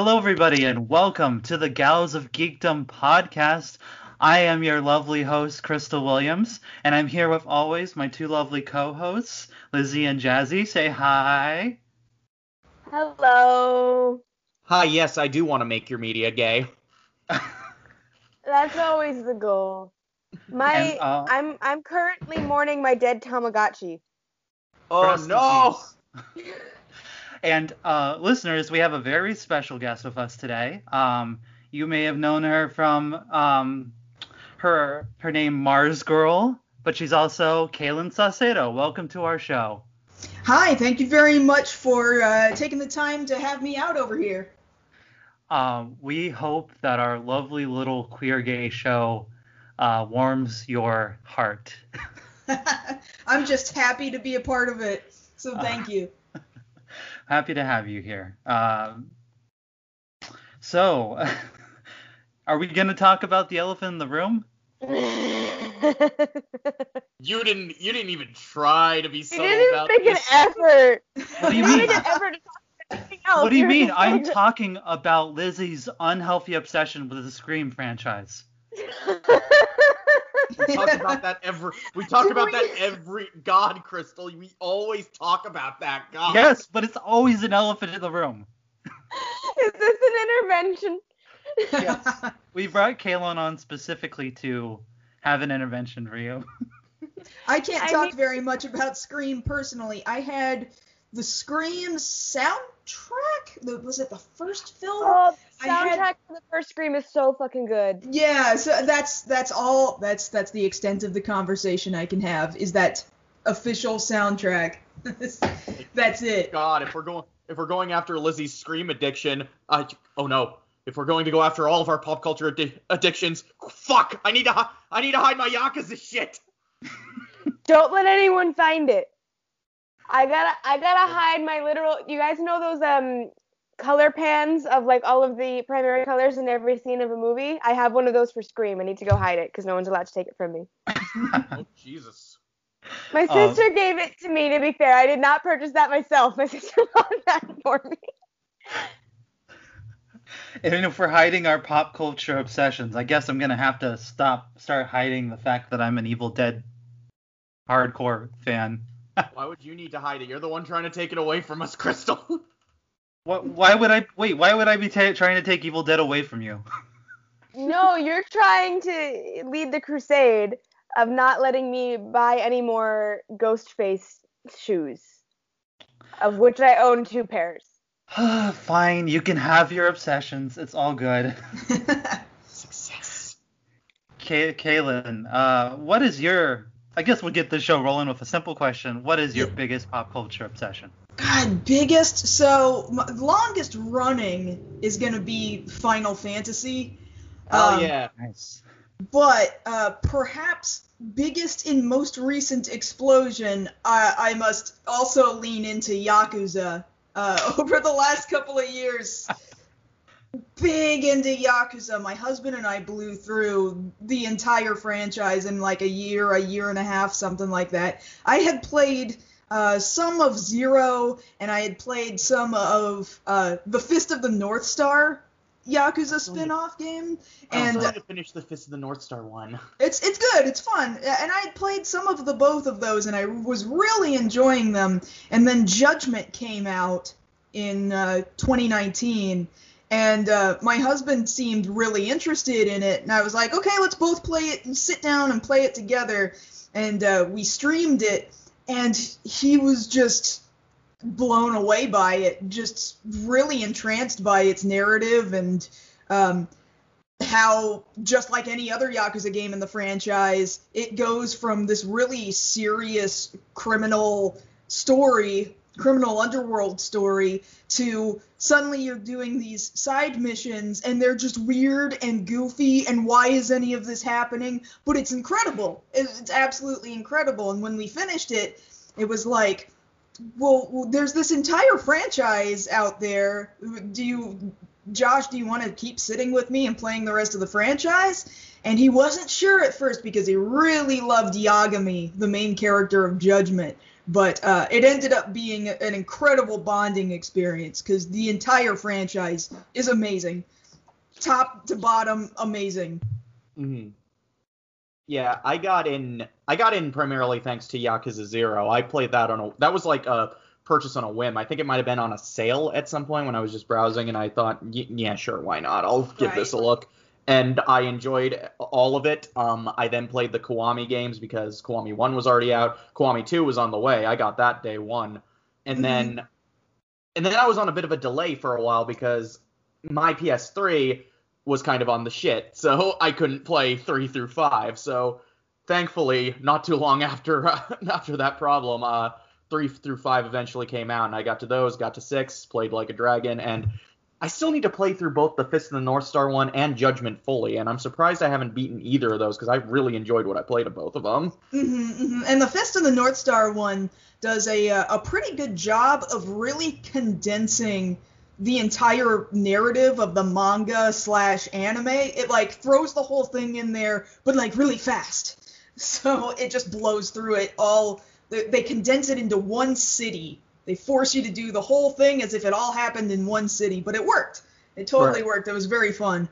Hello, everybody, and welcome to the Gals of Geekdom podcast. I am your lovely host, Crystal Williams, and I'm here with always my two lovely co-hosts, Lizzie and Jazzy. Say hi. Hello. Hi, yes, I do want to make your media gay. That's always the goal. My And, uh, I'm I'm currently mourning my dead Tamagotchi. Oh no! and uh, listeners, we have a very special guest with us today. Um, you may have known her from um, her her name MarzGurl, but she's also Kaylin Saucedo. Welcome to our show. Hi, thank you very much for uh, taking the time to have me out over here. Um, we hope that our lovely little queer gay show uh, warms your heart. I'm just happy to be a part of it, so thank you. Happy to have you here. Um, so, are we going to talk about the elephant in the room? you You didn't you didn't even try to be subtle didn't about make an effort. What do you You mean? made an effort to talk about anything else. What do you were mean? I'm talking about Lizzie's unhealthy obsession with the Scream franchise. We talk about that every we talk about that every God, Crystal. We always talk about that. God. Yes, but it's always an elephant in the room. Is this an intervention? Yes. We brought Kaylin on specifically to have an intervention for you. I can't I talk mean- very much about Scream personally. I had the Scream soundtrack. The, was it the first film? Oh, I the had- for the first Scream is so fucking good. Yeah, so that's that's all. That's that's the extent of the conversation I can have. Is that official soundtrack? that's it. God, if we're going if we're going after Lizzie's scream addiction, I oh no. If we're going to go after all of our pop culture addi- addictions, fuck! I need to hi- I need to hide my yakuza shit. Don't let anyone find it. I gotta I gotta hide my literal. You guys know those um color pans of like all of the primary colors in every scene of a movie? I have one of those for Scream. I need to go hide it because no one's allowed to take it from me. Oh Jesus. My Um, sister gave it to me. To be fair, I did not purchase that myself. My sister bought that for me. and if we're hiding our pop culture obsessions, I guess I'm gonna have to stop, start hiding the fact that I'm an Evil Dead hardcore fan. Why would you need to hide it? You're the one trying to take it away from us, Crystal. What? Why would I? Wait, why would I be ta- trying to take Evil Dead away from you? No, you're trying to lead the crusade of not letting me buy any more Ghostface shoes, of which I own two pairs. Fine, you can have your obsessions. It's all good. Success. Kay- Kaylin, uh, what is your? I guess we'll get the show rolling with a simple question. What is your Yeah. biggest pop culture obsession? God, biggest. So my, longest running is gonna be Final Fantasy. Oh Um, yeah. Nice. But uh, perhaps biggest in most recent explosion, I, I must also lean into Yakuza. Uh, over the last couple of years, big into Yakuza. My husband and I blew through the entire franchise in like a year, a year and a half, something like that. I had played uh, some of Zero, and I had played some of uh, the Fist of the North Star Yakuza spin-off game, And and I to finish the Fist of the North Star one. it's it's good. It's fun. And I had played some of the both of those, and I was really enjoying them. And then Judgment came out in uh, 2019, and uh, my husband seemed really interested in it. And I was like, okay, let's both play it and sit down and play it together. And uh, we streamed it, and he was just blown away by it, just really entranced by its narrative and um, how just like any other Yakuza game in the franchise, it goes from this really serious criminal story, criminal underworld story, to suddenly you're doing these side missions and they're just weird and goofy and why is any of this happening? But it's incredible. It's absolutely incredible. And when we finished it, it was like, well, there's this entire franchise out there. Do you Josh, do you want to keep sitting with me and playing the rest of the franchise? And he wasn't sure at first because he really loved Yagami, the main character of Judgment, but uh, it ended up being an incredible bonding experience because the entire franchise is amazing, top to bottom, amazing. hmm Yeah, I got in. I got in primarily thanks to Yakuza Zero. I played that on a. That was like a purchase on a whim. I think it might have been on a sale at some point when I was just browsing, and I thought, y- yeah, sure, why not? I'll give this a look. And I enjoyed all of it. Um, I then played the Kiwami games because Kiwami One was already out. Kiwami Two was on the way. I got that day one, and Mhm. then, and then I was on a bit of a delay for a while because my PS3 was kind of on the shit, so I couldn't play three through five. So thankfully, not too long after after that problem, uh, three through five eventually came out, and I got to those, got to six, played like a dragon, and I still need to play through both the Fist of the North Star one and Judgment fully, and I'm surprised I haven't beaten either of those because I really enjoyed what I played of both of them. hmm hmm And the Fist of the North Star one does a uh, a pretty good job of really condensing the entire narrative of the manga slash anime. It like throws the whole thing in there, but like really fast. So it just blows through it all. They condense it into one city. They force you to do the whole thing as if it all happened in one city, but it worked. It totally Right. worked. It was very fun.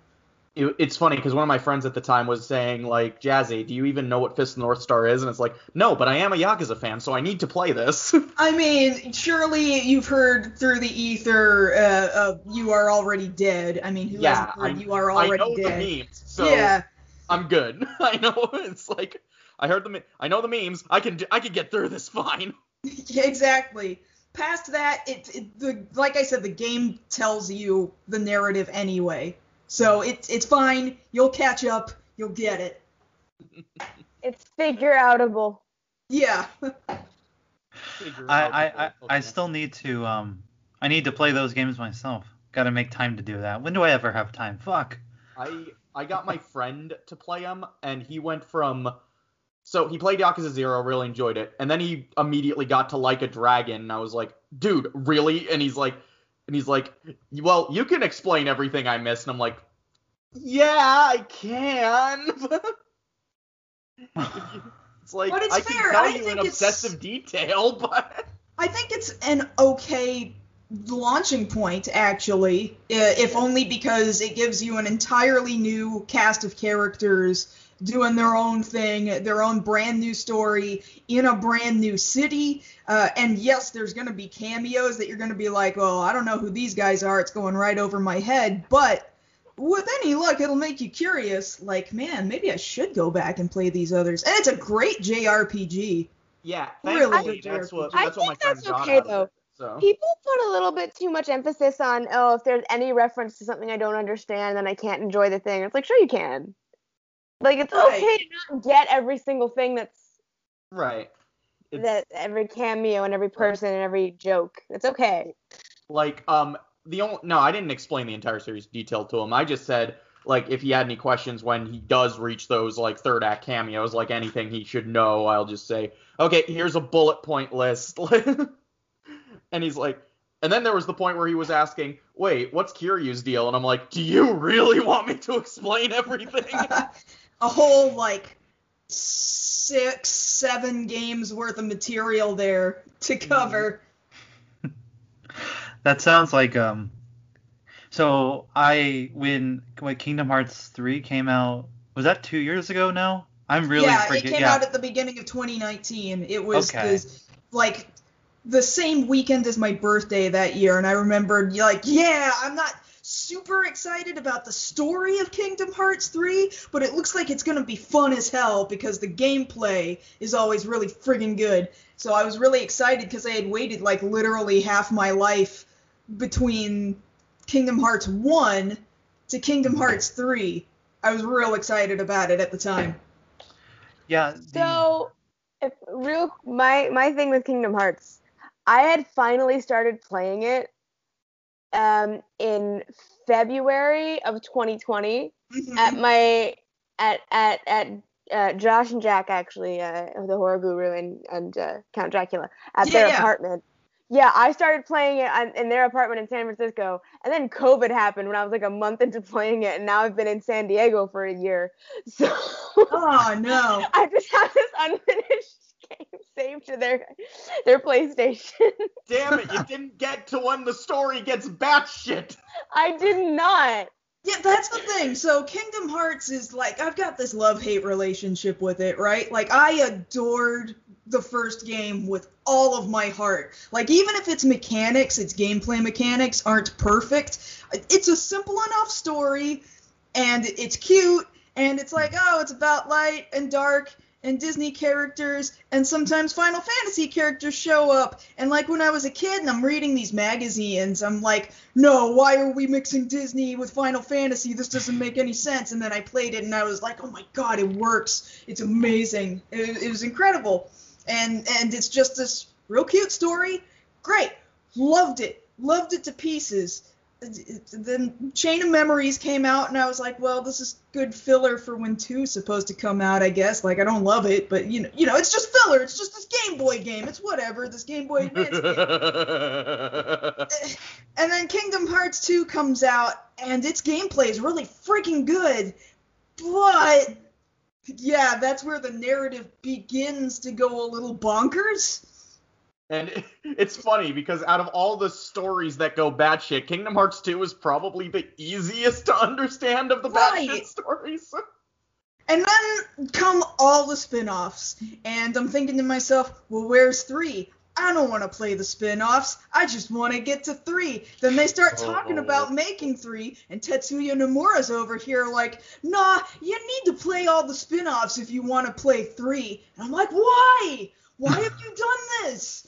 It, it's funny because one of my friends at the time was saying like, Jazzy, do you even know what Fist of the North Star is? And it's like, no, but I am a Yakuza fan, so I need to play this. I mean, surely you've heard through the ether, uh, uh, "You are already dead." I mean, who yeah, hasn't heard I, "You are Already I know dead"? the memes, so yeah, I'm good. I know it's like I heard the I know the memes. I can I can get through this fine. yeah, exactly. Past that, it, it the like I said, the game tells you the narrative anyway, so it's it's fine. You'll catch up. You'll get it. It's figure outable. Yeah. Figure I, out I, the- I, I still need to um I need to play those games myself. Gotta make time to do that. When do I ever have time? Fuck. I I got my friend to play them, and he went from so he played Yakuza Zero, really enjoyed it, and then he immediately got to like a dragon, and I was like, dude, really? And he's like, and he's like, well, you can explain everything I missed, and I'm like, yeah, I can. it's like But it's I can fair, tell I you in obsessive detail, but I think it's an okay launching point, actually, uh, if only because it gives you an entirely new cast of characters doing their own thing, their own brand new story in a brand new city. Uh, and yes, there's going to be cameos that you're going to be like, well, I don't know who these guys are. It's going right over my head. But with any luck, it'll make you curious. Like, man, maybe I should go back and play these others. And it's a great JRPG. yeah, Really thankfully, good that's what I that's what think friend that's okay, though. it. So. People put a little bit too much emphasis on, oh, if there's any reference to something I don't understand, then I can't enjoy the thing. It's like, sure you can. Like it's Right. okay to not get every single thing that's Right. It's- that every cameo and every person and every joke. It's okay. like um the only no i didn't explain the entire series detailed to him i just said like if he had any questions when he does reach those like third act cameos like anything he should know i'll just say okay here's a bullet point list and he's like and then there was the point where he was asking wait what's kiryu's deal and i'm like do you really want me to explain everything a whole like six, seven games worth of material there to cover. That sounds like um. So I when when Kingdom Hearts three came out was that two years ago now? I'm really yeah, forget- it came yeah. out at the beginning of 2019. It was Okay. the, like the same weekend as my birthday that year, and I remembered like, yeah, I'm not super excited about the story of Kingdom Hearts 3, but it looks like it's gonna be fun as hell because the gameplay is always really friggin' good. So I was really excited because I had waited like literally half my life between Kingdom Hearts 1 to Kingdom Hearts 3. I was real excited about it at the time. yeah. the- So, if real my my thing with Kingdom Hearts, I had finally started playing it um in February of 2020 Mhm. at my at at at uh, Josh and Jack actually uh, the horror guru and and uh, Count Dracula at Yeah, their yeah. apartment. Yeah, I started playing it in their apartment in San Francisco, and then COVID happened when I was like a month into playing it, and now I've been in San Diego for a year. So Oh no. I just have this unfinished game saved to their their PlayStation. Damn it, you didn't get to when the story gets batshit. I did not. Yeah, that's the thing. So Kingdom Hearts is like I've got this love-hate relationship with it, right? Like I adored the first game with all of my heart. Like even if its mechanics, its gameplay mechanics aren't perfect, it's a simple enough story and it's cute and it's like, oh, it's about light and dark and Disney characters, and sometimes Final Fantasy characters show up. And like when I was a kid and I'm reading these magazines, I'm like, no, why are we mixing Disney with Final Fantasy? This doesn't make any sense. And then I played it and I was like, oh my god, it works. It's amazing. It, it was incredible. And and it's just this real cute story. Great. Loved it. Loved it to pieces then Chain of Memories came out, and I was like, well, this is good filler for when two's supposed to come out, I guess. Like, I don't love it, but you know, you know, it's just filler. It's just this Game Boy game. It's whatever. This Game Boy Advance game. and then Kingdom Hearts 2 comes out, and its gameplay is really freaking good, but yeah, that's where the narrative begins to go a little bonkers. And it's funny because out of all the stories that go batshit, Kingdom Hearts 2 is probably the easiest to understand of the right. batshit stories. And then come all the spin-offs, and I'm thinking to myself, well, where's 3? I don't want to play the spin-offs. I just want to get to 3. Then they start oh. talking Uh-oh. about making 3, and Tetsuya Nomura's over here like, nah, you need to play all the spin-offs if you want to play 3. And I'm like, why? Why have you done this?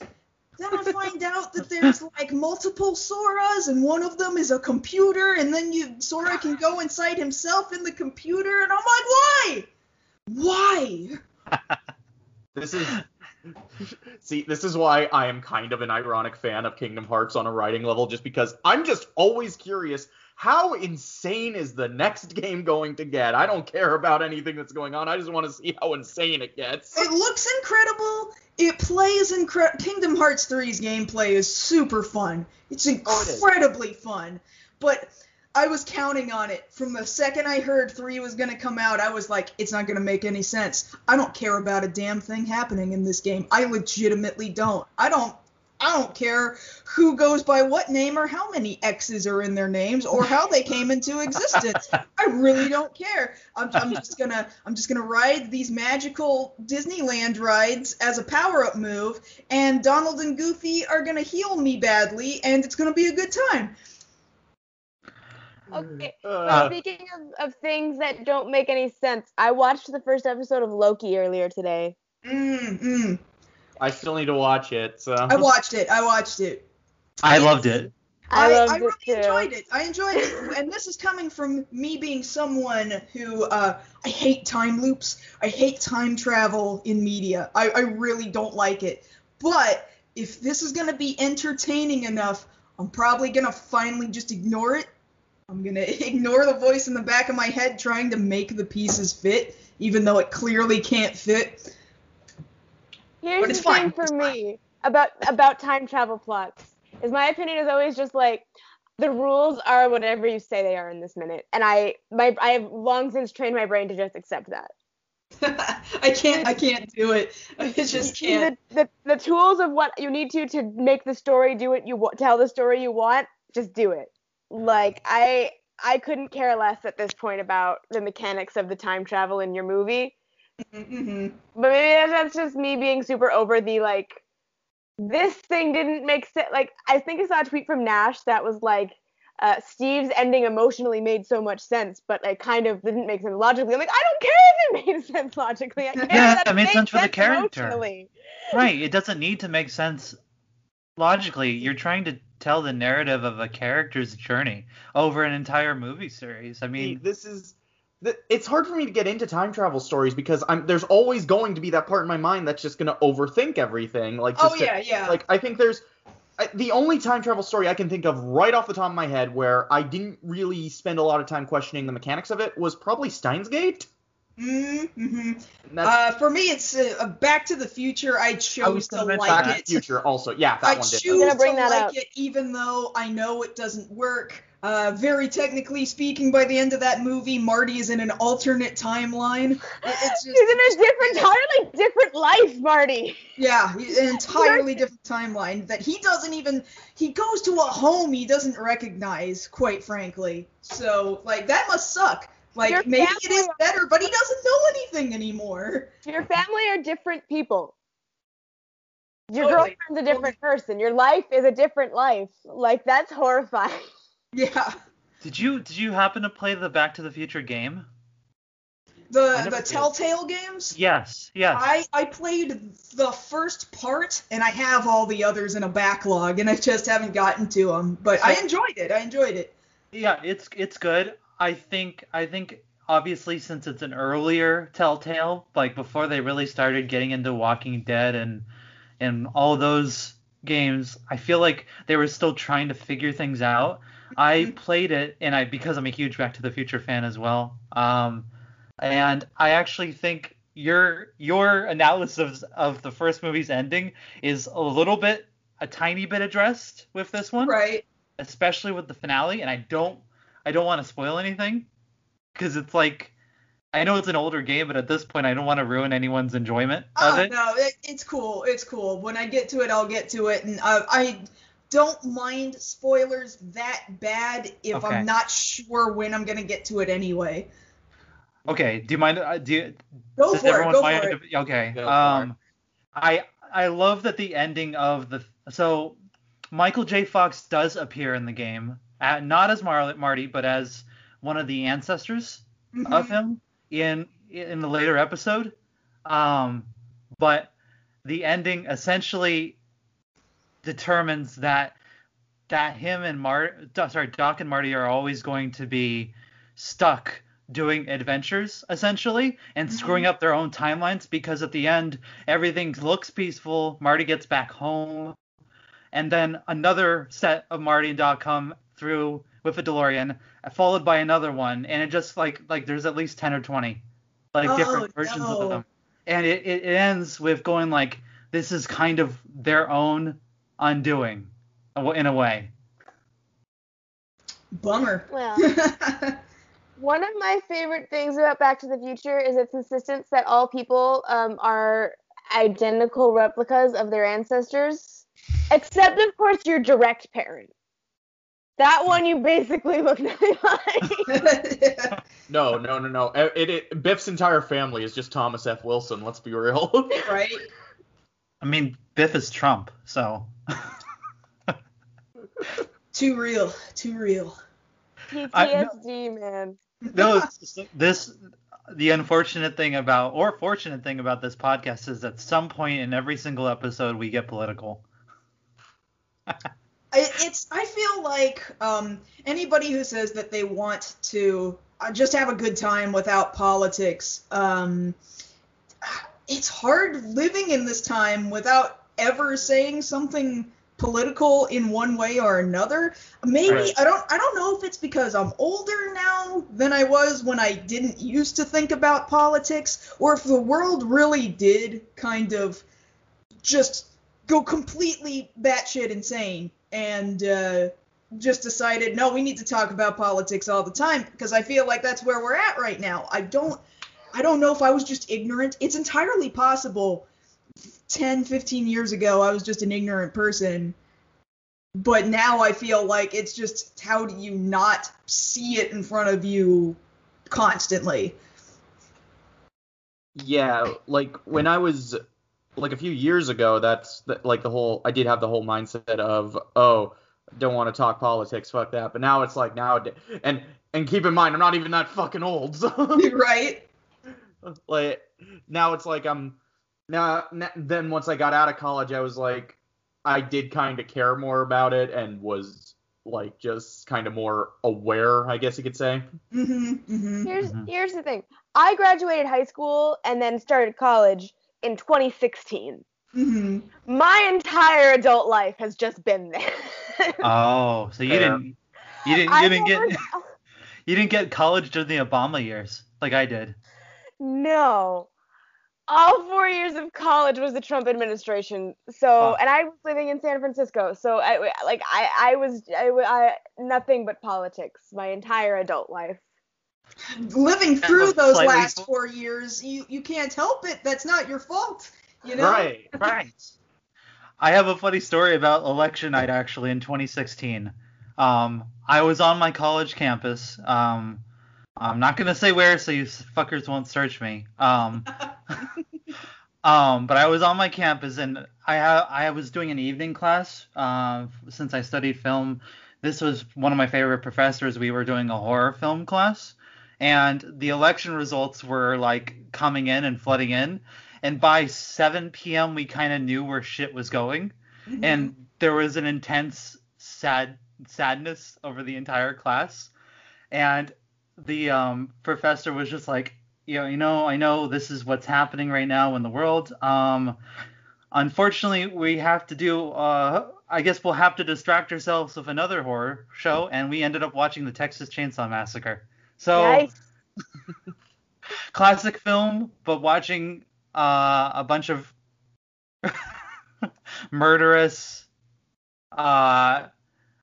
Then I find out that there's like multiple Soras, and one of them is a computer, and then you Sora can go inside himself in the computer, and I'm like, why? Why? this is see, this is why I am kind of an ironic fan of Kingdom Hearts on a writing level, just because I'm just always curious how insane is the next game going to get? I don't care about anything that's going on. I just want to see how insane it gets. It looks incredible. It plays incredible. Kingdom Hearts 3's gameplay is super fun. It's incredibly oh, it fun. But I was counting on it. From the second I heard 3 was going to come out, I was like, it's not going to make any sense. I don't care about a damn thing happening in this game. I legitimately don't. I don't I don't care who goes by what name or how many X's are in their names or how they came into existence. I really don't care. I'm, I'm, just gonna I'm just gonna ride these magical Disneyland rides as a power up move, and Donald and Goofy are gonna heal me badly, and it's gonna be a good time. Okay. Uh, speaking of, of things that don't make any sense, I watched the first episode of Loki earlier today. Mm, mm. I still need to watch it. So I watched it. I watched it. I loved it. I, I, I really enjoyed it. I enjoyed it, and this is coming from me being someone who uh, I hate time loops. I hate time travel in media. I, I really don't like it. But if this is gonna be entertaining enough, I'm probably gonna finally just ignore it. I'm gonna ignore the voice in the back of my head trying to make the pieces fit, even though it clearly can't fit. Here's the fine. thing for it's me fine. about about time travel plots is my opinion is always just like the rules are whatever you say they are in this minute, and I my I have long since trained my brain to just accept that. I can't I can't do it. I just can't. The, the, the tools of what you need to to make the story do what you want, tell the story you want, just do it. Like I I couldn't care less at this point about the mechanics of the time travel in your movie. Mm-hmm. But maybe that's just me being super over the like. This thing didn't make sense. Like I think I saw a tweet from Nash that was like, uh, Steve's ending emotionally made so much sense, but it kind of didn't make sense logically. I'm like, I don't care if it made sense logically. I care yeah, that it made sense for the character. Right. It doesn't need to make sense logically. You're trying to tell the narrative of a character's journey over an entire movie series. I mean, this is it's hard for me to get into time travel stories because I'm there's always going to be that part in my mind that's just gonna overthink everything. Like oh to, yeah, yeah. Like I think there's I, the only time travel story I can think of right off the top of my head where I didn't really spend a lot of time questioning the mechanics of it was probably Steins Gate. Mm-hmm. Uh, for me, it's uh, Back to the Future. I I chose to gonna like Back to the Future also. Yeah, that I one did. choose gonna bring that like up. it, even though I know it doesn't work. Uh, very technically speaking, by the end of that movie, Marty is in an alternate timeline. It- it's He's in a different, entirely different life, Marty. yeah, an entirely different timeline that he doesn't even. He goes to a home he doesn't recognize, quite frankly. So, like, that must suck. Like, Your maybe it is better, but he doesn't know anything anymore. Your family are different people. Your Totally, girlfriend's a different person. Your life is a different life. Like that's horrifying. Yeah. Did you did you happen to play the Back to the Future game? The I never the did. Telltale games. Yes. Yes. I, I played the first part and I have all the others in a backlog and I just haven't gotten to them. But I enjoyed it. I enjoyed it. Yeah, it's it's good. I think I think obviously since it's an earlier Telltale, like before they really started getting into Walking Dead and and all those games, I feel like they were still trying to figure things out. I played it and I because I'm a huge Back to the Future fan as well. Um and I actually think your your analysis of the first movie's ending is a little bit a tiny bit addressed with this one Right. especially with the finale, and I don't I don't want to spoil anything because it's like I know it's an older game, but at this point I don't want to ruin anyone's enjoyment of Oh it. no, it, it's cool. It's cool. When I get to it, I'll get to it, and uh, I don't mind spoilers that bad if Okay. I'm not sure when I'm gonna get to it anyway. Okay, do you mind? uh, Do you, Go does for it. Go mind for it. okay. Go um, I I love that the ending of the so Michael J. Fox does appear in the game, at, not as Mar- Marty, but as one of the ancestors. of Mhm. him in in the later episode. Um, but the ending essentially determines that that him and Mar sorry Doc and Marty are always going to be stuck doing adventures essentially and screwing up their own timelines because at the end everything looks peaceful marty gets back home and then another set of marty and doc come through with a delorean followed by another one and it just like like there's at least 10 or 20 like Oh, different versions no. of them and it, it ends with going like this is kind of their own undoing in a way Bummer. Well, one of my favorite things about Back to the Future is its insistence that all people um, are identical replicas of their ancestors, except of course your direct parent. That one you basically look nothing like. No, no, no, no. It, it, Biff's entire family is just Thomas F. Wilson. Let's be real. right. i mean biff is trump so Too real. Too real. I- PTSD, man. no, it's just- this the unfortunate thing about or fortunate thing about this podcast is at some point in every single episode we get political. It, it's I feel like um, anybody who says that they want to uh, just have a good time without politics, um, it's hard living in this time without ever saying something political in one way or another. Maybe Right. I don't I don't know if it's because I'm older now than I was when I didn't used to think about politics, or if the world really did kind of just go completely batshit insane and uh, just decided, no, we need to talk about politics all the time because I feel like that's where we're at right now. I don't, I don't know if I was just ignorant. It's entirely possible. 10, 15 years ago, I was just an ignorant person. But now I feel like it's just how do you not see it in front of you constantly? yeah, like when I was like a few years ago, that's the, like the whole. I did have the whole mindset of oh, don't want to talk politics, fuck that. But now it's like now, and and keep in mind, I'm not even that fucking old. So right? like now it's like I'm now then once I got out of college I was like I did kind of care more about it and was like just kind of more aware I guess you could say Mm-hmm. Mm-hmm. Here's Mhm. here's the thing. I graduated high school and then started college in 2016. Mm-hmm. My entire adult life has just been there. Oh, so you Fair. didn't you didn't I you didn't never- get you didn't get college during the Obama years like I did. No. All four years of college was the Trump administration. So, Huh. and I was living in San Francisco. So, I like I I was I, I nothing but politics my entire adult life. Living through those slightly- last four years, you you can't help it. That's not your fault. You know. Right. Right. I have a funny story about election night actually in 2016. Um, I was on my college campus. Um, I'm not gonna say where, so you fuckers won't search me. Um, um, but I was on my campus and I ha- I was doing an evening class. Uh, since I studied film, this was one of my favorite professors. We were doing a horror film class, and the election results were like coming in and flooding in. And by 7 p.m., we kind of knew where shit was going, Mhm. and there was an intense sad sadness over the entire class. And the um, professor was just like, you know, you know, I know this is what's happening right now in the world. Um, unfortunately, we have to do. Uh, I guess we'll have to distract ourselves with another horror show, and we ended up watching the Texas Chainsaw Massacre. So Nice. classic film, but watching uh, a bunch of murderous, uh,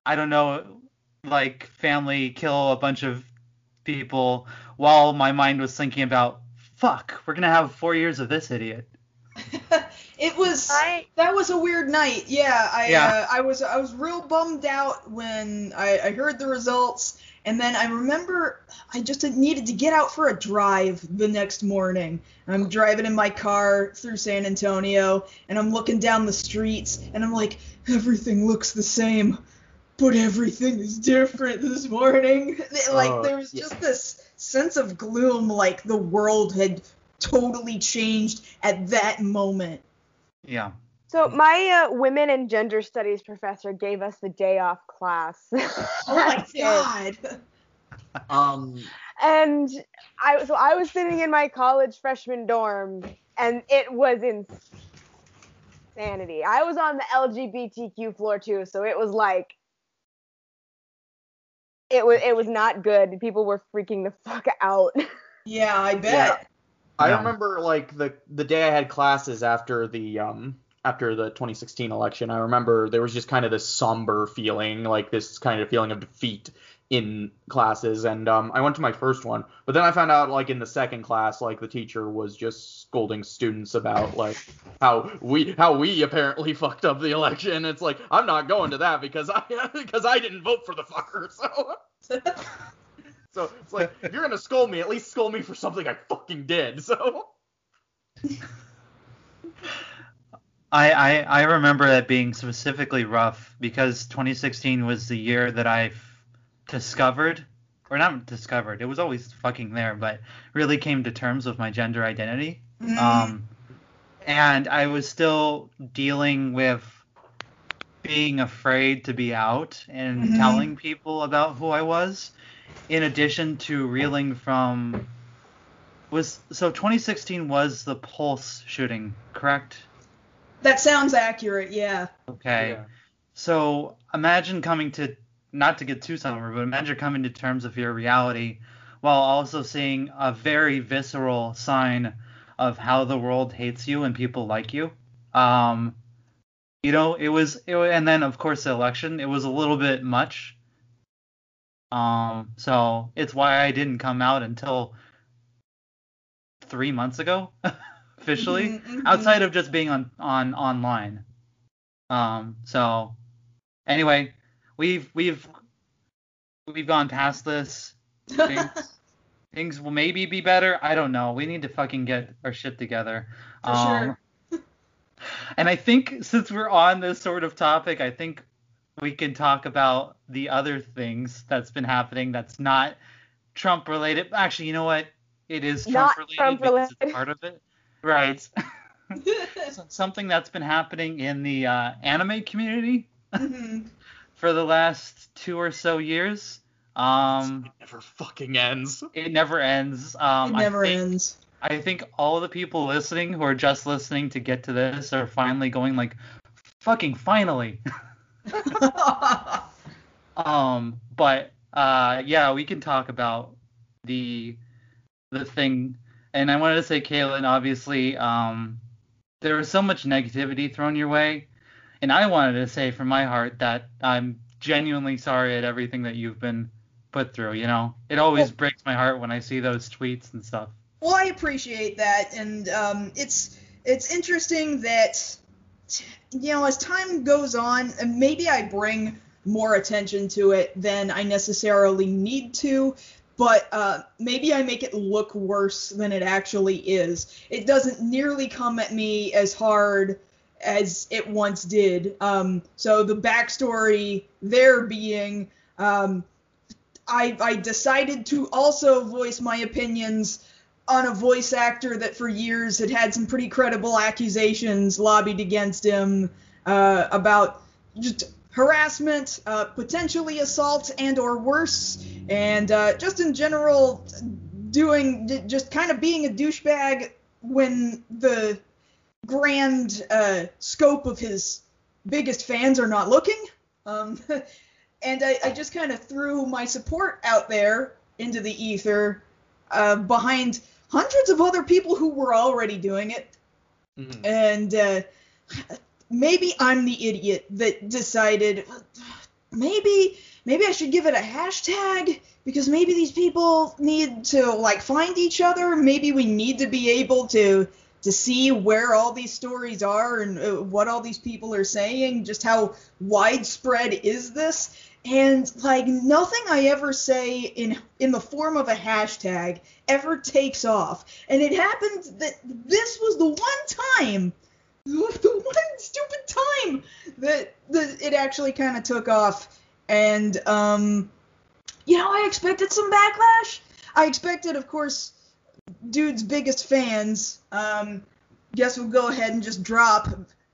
I don't know, like family kill a bunch of people while my mind was thinking about, fuck, we're gonna have four years of this idiot. it was I that was a weird night. Yeah, I Yeah. Uh, I was I was real bummed out when I, I heard the results, and then I remember I just needed to get out for a drive the next morning. I'm driving in my car through San Antonio, and I'm looking down the streets, and I'm like, everything looks the same, but everything is different this morning. Like Oh, there was yeah. just this sense of gloom, like the world had totally changed at that moment. Yeah. So my uh, women and gender studies professor gave us the day off class. Oh my god. Um. and I so I was sitting in my college freshman dorm, and it was insanity. I was on the LGBTQ floor too, so it was like it was it was not good. People were freaking the fuck out. Yeah, I bet. Yeah. I Yeah. remember like the the day I had classes after the um after the 2016 election. I remember there was just kind of this somber feeling, like this kind of feeling of defeat in classes. And um, I went to my first one, but then I found out like in the second class, like the teacher was just scolding students about like how we how we apparently fucked up the election. It's like I'm not going to that because I because I didn't vote for the fucker. So. So it's like if you're gonna scold me, at least scold me for something I fucking did. So I, I I remember that being specifically rough because 2016 was the year that I discovered, or not discovered, it was always fucking there, but really came to terms with my gender identity. Mhm. Um, and I was still dealing with being afraid to be out and Mhm. telling people about who I was, in addition to reeling from was so 2016 was the Pulse shooting, correct? That sounds accurate, yeah. Okay. Yeah. So imagine coming to not to get too somber, but imagine coming to terms with your reality while also seeing a very visceral sign of how the world hates you and people like you. Um, you know, it was, it, and then of course the election, it was a little bit much. Um, so it's why I didn't come out until three months ago, officially Mhm, mhm. outside of just being on on online. Um. So, anyway, we've we've we've gone past this. Things, things will maybe be better. I don't know. We need to fucking get our shit together. For sure. And I think since we're on this sort of topic, I think we can talk about the other things that's been happening that's not Trump related. Actually, you know what? It is Trump Not related Trump because it's related. part of it. Right. Something that's been happening in the uh, anime community Mhm. for the last two or so years. Um, it never fucking ends. it never ends. Um, it never I think, ends. I think all the people listening who are just listening to get to this are finally going like, fucking finally. Um, but uh, yeah, we can talk about the the thing. And I wanted to say, Kaylin, obviously, um, there was so much negativity thrown your way, and I wanted to say from my heart that I'm genuinely sorry at everything that you've been put through. You know, it always Well- breaks my heart when I see those tweets and stuff. Well, I appreciate that, and um, it's it's interesting that you know as time goes on, maybe I bring more attention to it than I necessarily need to, but uh, maybe I make it look worse than it actually is. It doesn't nearly come at me as hard as it once did. Um, so the backstory there being. Um, I, I decided to also voice my opinions on a voice actor that for years had had some pretty credible accusations lobbied against him uh, about just harassment, uh, potentially assault and or worse, and uh, just in general doing just kind of being a douchebag when the grand uh, scope of his biggest fans are not looking. Um, and I, I just kind of threw my support out there into the ether uh, behind hundreds of other people who were already doing it. Mhm. And uh, maybe I'm the idiot that decided maybe maybe I should give it a hashtag because maybe these people need to like find each other. Maybe we need to be able to to see where all these stories are and uh, what all these people are saying. Just how widespread is this? And like nothing I ever say in in the form of a hashtag ever takes off. And it happened that this was the one time, the one stupid time that that it actually kind of took off. And um, you know, I expected some backlash. I expected, of course, dude's biggest fans. Um, guess we'll go ahead and just drop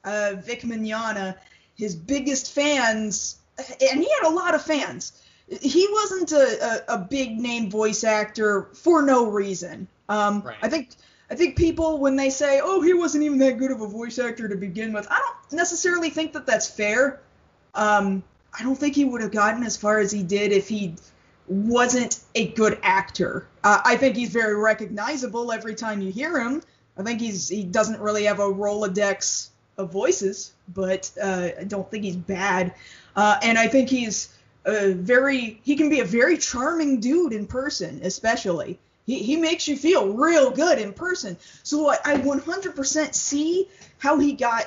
uh, Vic Mignogna, his biggest fans, and he had a lot of fans. He wasn't a, a, a big name voice actor for no reason. Um, Right. I think I think people when they say, "Oh, he wasn't even that good of a voice actor to begin with," I don't necessarily think that that's fair. Um, I don't think he would have gotten as far as he did if he wasn't a good actor. Uh, I think he's very recognizable every time you hear him. I think he's he doesn't really have a Rolodex of voices, but uh, I don't think he's bad. Uh, and I think he's a very he can be a very charming dude in person, especially. He, he makes you feel real good in person. So I, I 100% see how he got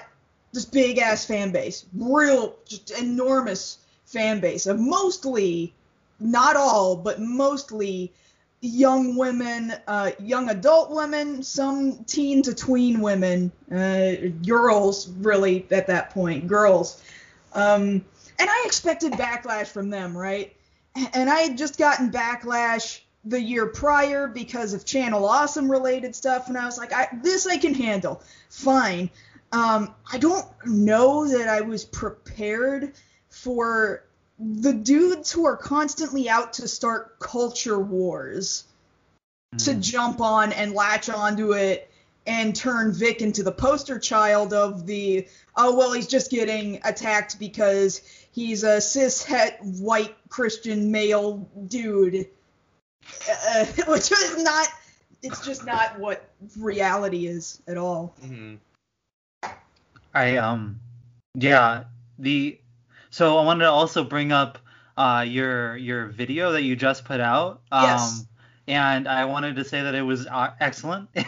this big ass fan base, real just enormous fan base of mostly, not all, but mostly young women, uh, young adult women, some teen to tween women, uh, girls really at that point, girls. Um, and I expected backlash from them, right? And I had just gotten backlash the year prior because of Channel Awesome related stuff, and I was like, I, this I can handle, fine. Um, I don't know that I was prepared for the dudes who are constantly out to start culture wars to Mm. jump on and latch onto it and turn Vic into the poster child of the oh well he's just getting attacked because he's a cis het white Christian male dude, uh, which is not it's just not what reality is at all. Mhm. I um yeah the so I wanted to also bring up uh your your video that you just put out um Yes. and I wanted to say that it was uh, excellent and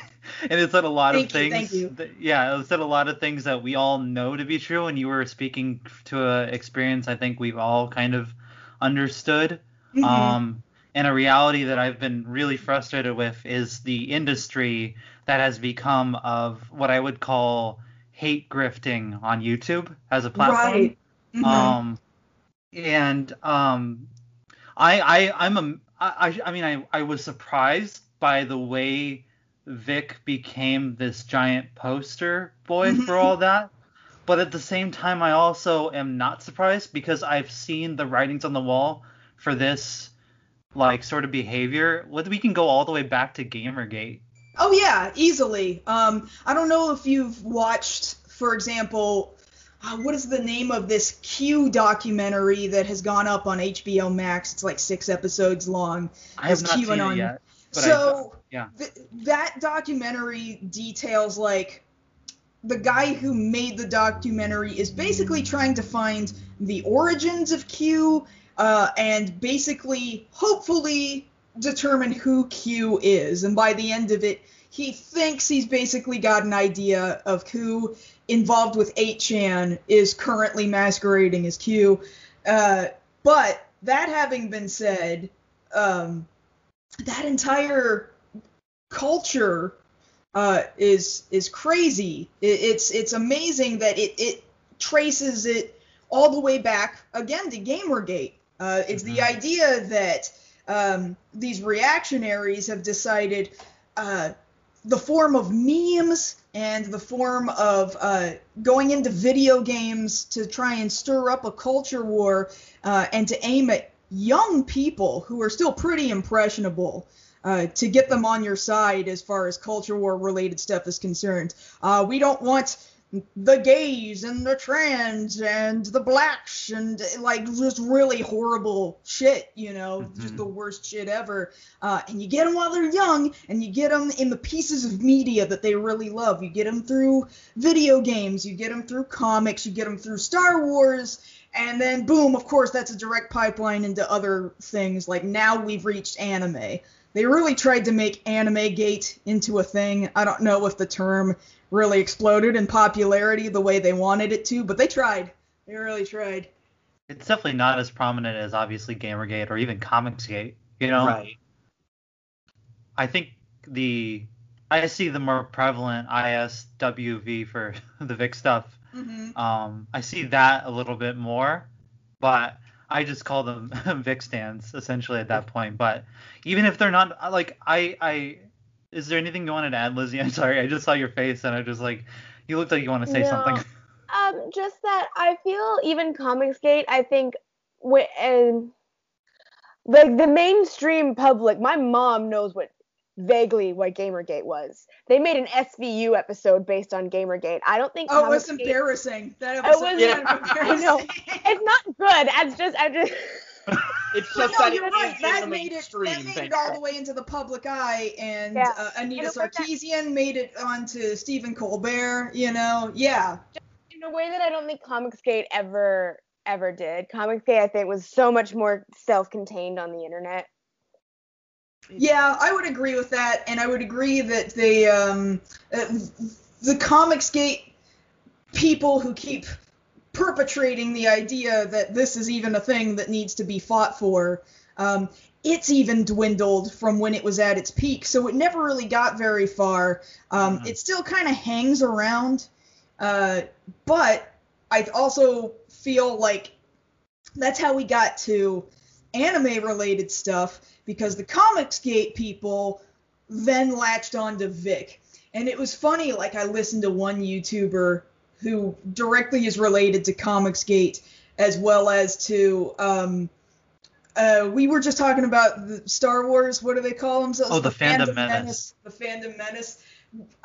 it said a lot Thank of you, things thank you. that- yeah it said a lot of things that we all know to be true and you were speaking to a experience I think we've all kind of understood Mhm. um, and a reality that I've been really frustrated with is the industry that has become of what I would call hate grifting on YouTube as a platform. Right. Mhm. Um, and um, I I I'm a I I mean I I was surprised by the way Vic became this giant poster boy Mhm. for all that. But at the same time, I also am not surprised because I've seen the writings on the wall for this like sort of behavior. We can go all the way back to Gamergate. Oh yeah, easily. Um, I don't know if you've watched, for example, uh, what is the name of this Q documentary that has gone up on HBO Max? It's like six episodes long. I have This not seen it yet. But I- so Yeah. th- that documentary details like the guy who made the documentary is basically trying to find the origins of Q uh, and basically, hopefully, determine who Q is. And by the end of it, he thinks he's basically got an idea of who involved with 8chan is currently masquerading as Q. Uh, but that having been said, um, that entire culture uh, is is crazy. It, it's it's amazing that it it traces it all the way back again to GamerGate. Uh, it's the Mhm. idea that um, these reactionaries have decided uh, the form of memes and the form of uh, going into video games to try and stir up a culture war uh, and to aim at young people who are still pretty impressionable uh, to get them on your side as far as culture war related stuff is concerned. Uh, we don't want the gays and the trans and the blacks and like just really horrible shit, you know, just Mhm. the worst shit ever. Uh, and you get them while they're young, and you get them in the pieces of media that they really love. You get them through video games, you get them through comics, you get them through Star Wars, and then boom, of course, that's a direct pipeline into other things. Like now we've reached anime. They really tried to make Anime Gate into a thing. I don't know if the term really exploded in popularity the way they wanted it to, but they tried. They really tried. It's definitely not as prominent as obviously Gamergate or even Comicsgate. You know, Right. I think the I see the more prevalent ISWV for the Vic stuff. Mm-hmm. Um, I see that a little bit more, but I just call them Vic stands essentially at that point. But even if they're not like I I is there anything you wanted to add, Lizzie? I'm sorry, I just saw your face and I just like you looked like you want to say No. something. Um, just that I feel even Comicsgate, I think, wi- and like the mainstream public, my mom knows what vaguely what Gamergate was. They made an SVU episode based on Gamergate. I don't think. Oh, it's Comicsgate- embarrassing. That It episode was- was Yeah. kind of I know. embarrassing. It's not good. It's just I just. It's just no, that you're it right. is in That the made it. mainstream. That made it all the way into the public eye, and Yeah. uh, Anita In a that- Sarkeesian made it onto Stephen Colbert. You know, yeah. in a way that I don't think Comicsgate ever ever did. Comicsgate I think was so much more self-contained on the internet. Yeah, I would agree with that, and I would agree that the um, uh, the Comicsgate people who keep perpetrating the idea that this is even a thing that needs to be fought for, um, it's even dwindled from when it was at its peak, so it never really got very far. Um, Mhm. It still kind of hangs around, uh, but I also feel like that's how we got to anime related stuff because the Comicsgate people then latched on to Vic. And it was funny, like I listened to one YouTuber who directly is related to Comicsgate as well as to um uh, we were just talking about the Star Wars. What do they call themselves? Oh, the Fandom Menace. The Fandom Menace.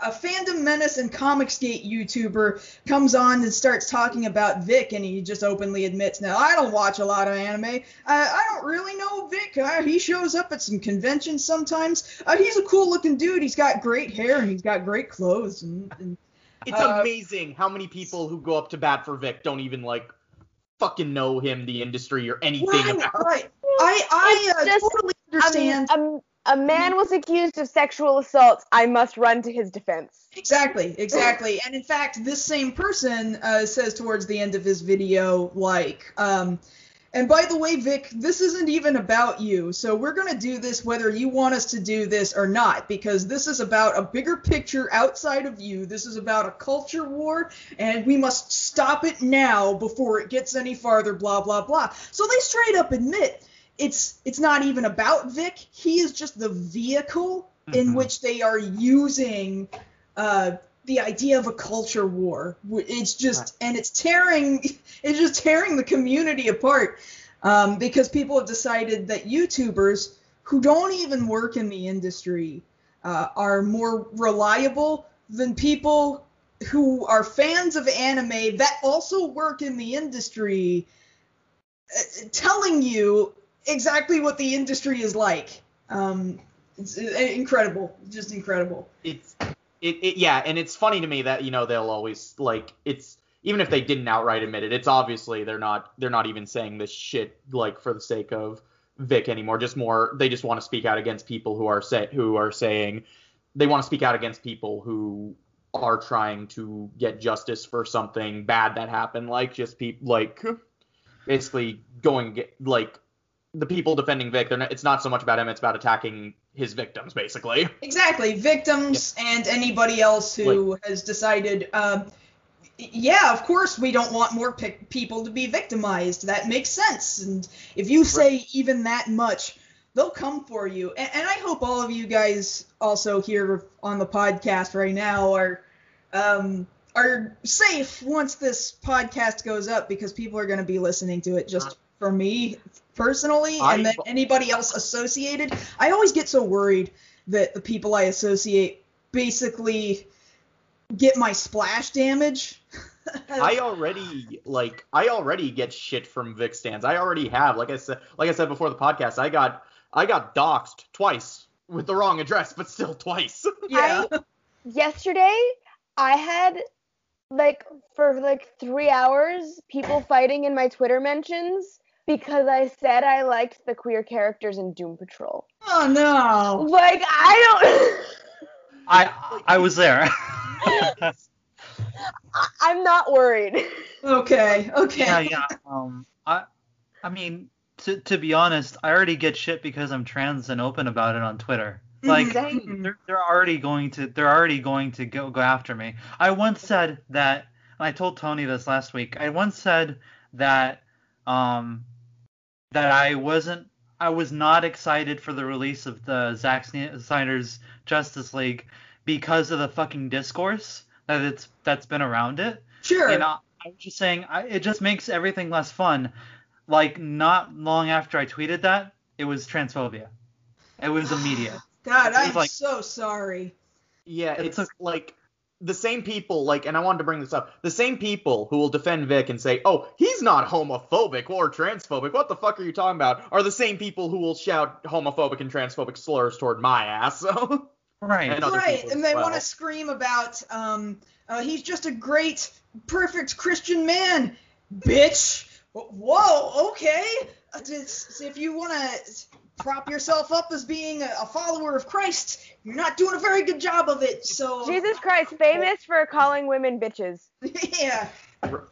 A Fandom Menace and Comicsgate YouTuber comes on and starts talking about Vic, and he just openly admits, "Now I don't watch a lot of anime. Uh, I don't really know Vic. Uh, he shows up at some conventions sometimes. Uh, he's a cool-looking dude. He's got great hair and he's got great clothes. And, and It's Uh, amazing how many people who go up to bat for Vic don't even like fucking know him, the industry, or anything right, about. right. I I uh, It's just- totally I mean, understand. um, a man was accused of sexual assault. I must run to his defense. Exactly, exactly. And in fact, this same person uh, says towards the end of his video, like, um, and by the way, Vic, this isn't even about you. So we're going to do this whether you want us to do this or not, because this is about a bigger picture outside of you. This is about a culture war, and we must stop it now before it gets any farther, blah, blah, blah. So they straight up admit it's it's not even about Vic. He is just the vehicle in Mhm. which they are using uh, the idea of a culture war. It's just and it's tearing it's just tearing the community apart um, because people have decided that YouTubers who don't even work in the industry uh, are more reliable than people who are fans of anime that also work in the industry uh, telling you exactly what the industry is like. Um, It's uh, incredible, just incredible. it's it, it yeah, and it's funny to me that you know they'll always like it's even if they didn't outright admit it, it's obviously they're not they're not even saying this shit like for the sake of Vic anymore. Just more they just want to speak out against people who are say who are saying they want to speak out against people who are trying to get justice for something bad that happened, like just people like basically going like the people defending Vic. They're not, it's not so much about him; it's about attacking his victims, basically. Exactly, victims and anybody else who has decided. Um, yeah, of course we don't want more pe- people to be victimized. That makes sense. And if you say even that much, they'll come for you. And, and I hope all of you guys also here on the podcast right now are um, are safe once this podcast goes up because people are going to be listening to it just for me personally I- and then anybody else associated. I always get so worried that the people I associate basically get my splash damage. I already like I already get shit from Vic stands. I already have. Like I said like I said before the podcast, I got I got doxxed twice with the wrong address, but still twice. yeah. Yesterday, I had like for like three hours people fighting in my Twitter mentions because I said I liked the queer characters in Doom Patrol. Oh no. Like I don't. I I was there. I- I'm not worried. Okay. Okay. yeah, yeah. Um, I, I mean, to to be honest, I already get shit because I'm trans and open about it on Twitter. Like, Mhm. they're they're already going to they're already going to go go after me. I once said that, and I told Tony this last week. I once said that, um, that I wasn't. I was not excited for the release of the Zack Snyder's Justice League because of the fucking discourse that it's that's been around it. Sure. And I, I was just saying, I, it just makes everything less fun. Like not long after I tweeted that, it was transphobia. It was immediate. God, It was I'm like- so sorry. yeah, It's it's a- like the same people like and I wanted to bring this up. The same people who will defend Vic and say, "Oh, he's not homophobic or transphobic. What the fuck are you talking about?" are the same people who will shout homophobic and transphobic slurs toward my ass. So Right. And Right, and they well. want to scream about, um, uh, he's just a great, perfect Christian man, bitch. Whoa, okay. Uh, it's- If you want to prop yourself up as being a, a follower of Christ, you're not doing a very good job of it. So Jesus Christ, famous for calling women bitches. yeah.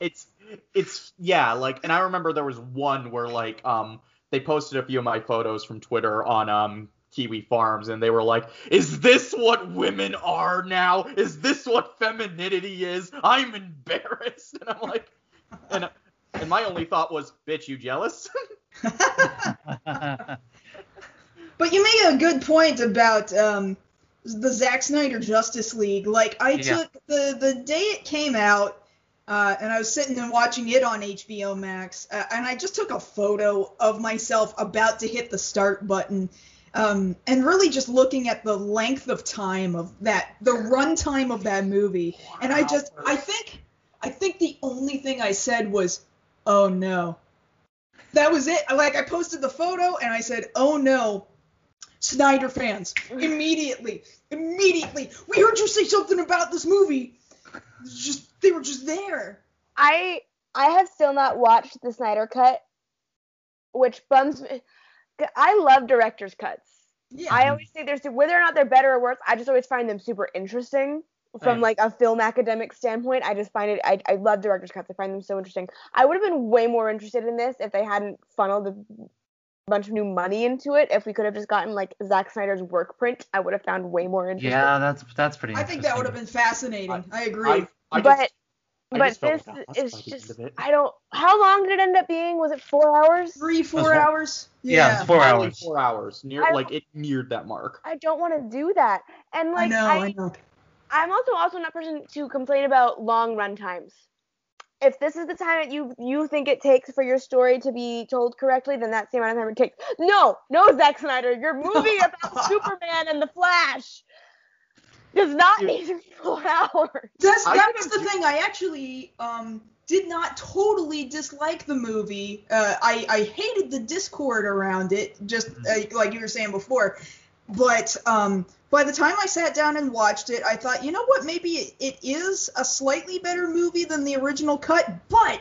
it's it's yeah like and i remember there was one where like um they posted a few of my photos from twitter on um kiwi farms and they were like is this what women are now is this what femininity is i'm embarrassed and i'm like and and my only thought was bitch you jealous But you made a good point about um, the Zack Snyder Justice League. Like I Yeah. took the the day it came out, uh, and I was sitting and watching it on HBO Max, uh, and I just took a photo of myself about to hit the start button, um, and really just looking at the length of time of that, the runtime of that movie, and I just I think I think the only thing I said was, oh no. That was it. Like I posted the photo and I said, "Oh no, Snyder fans, mm-hmm. immediately, immediately. We heard you say something about this movie. Just they were just there. I I have still not watched the Snyder cut, which bums me. I love director's cuts. Yeah. I always say there's whether or not they're better or worse. I just always find them super interesting from like a film academic standpoint. I just find it. I, I love director's cuts. I find them so interesting. I would have been way more interested in this if they hadn't funneled a bunch of new money into it. If we could have just gotten like Zack Snyder's work print, I would have found way more interesting. yeah, that's that's pretty. I think that would have been fascinating. I, agree. I, I but just, but just this like is by the end just. I don't. How long did it end up being? Was it four hours? Three, Three, four four- hours. Yeah, it's four hours. four hours near like it neared that mark I don't want to do that. And I like know. I, know. I'm also also not person to complain about long run times. If this is the time that you you think it takes for your story to be told correctly, then that's the amount of time it takes. No, no, Zack Snyder, your movie about Superman and the Flash does not Dude. need four hours. That's I that think was I'm the thing. I actually um did not totally dislike the movie. Uh, I I hated the discord around it, just uh, like you were saying before. But um, by the time I sat down and watched it, I thought, you know what, maybe it, is a slightly better movie than the original cut, but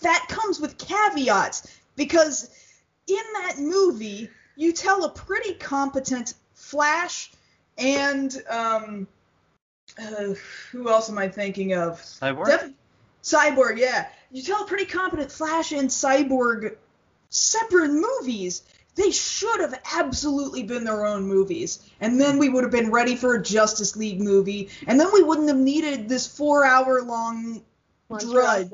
that comes with caveats because in that movie you tell a pretty competent Flash and um, uh, who else am I thinking of? Cyborg. Def- Cyborg, yeah. You tell a pretty competent Flash and Cyborg separate movies. They should have absolutely been their own movies. And then we would have been ready for a Justice League movie. And then we wouldn't have needed this four hour long drudge.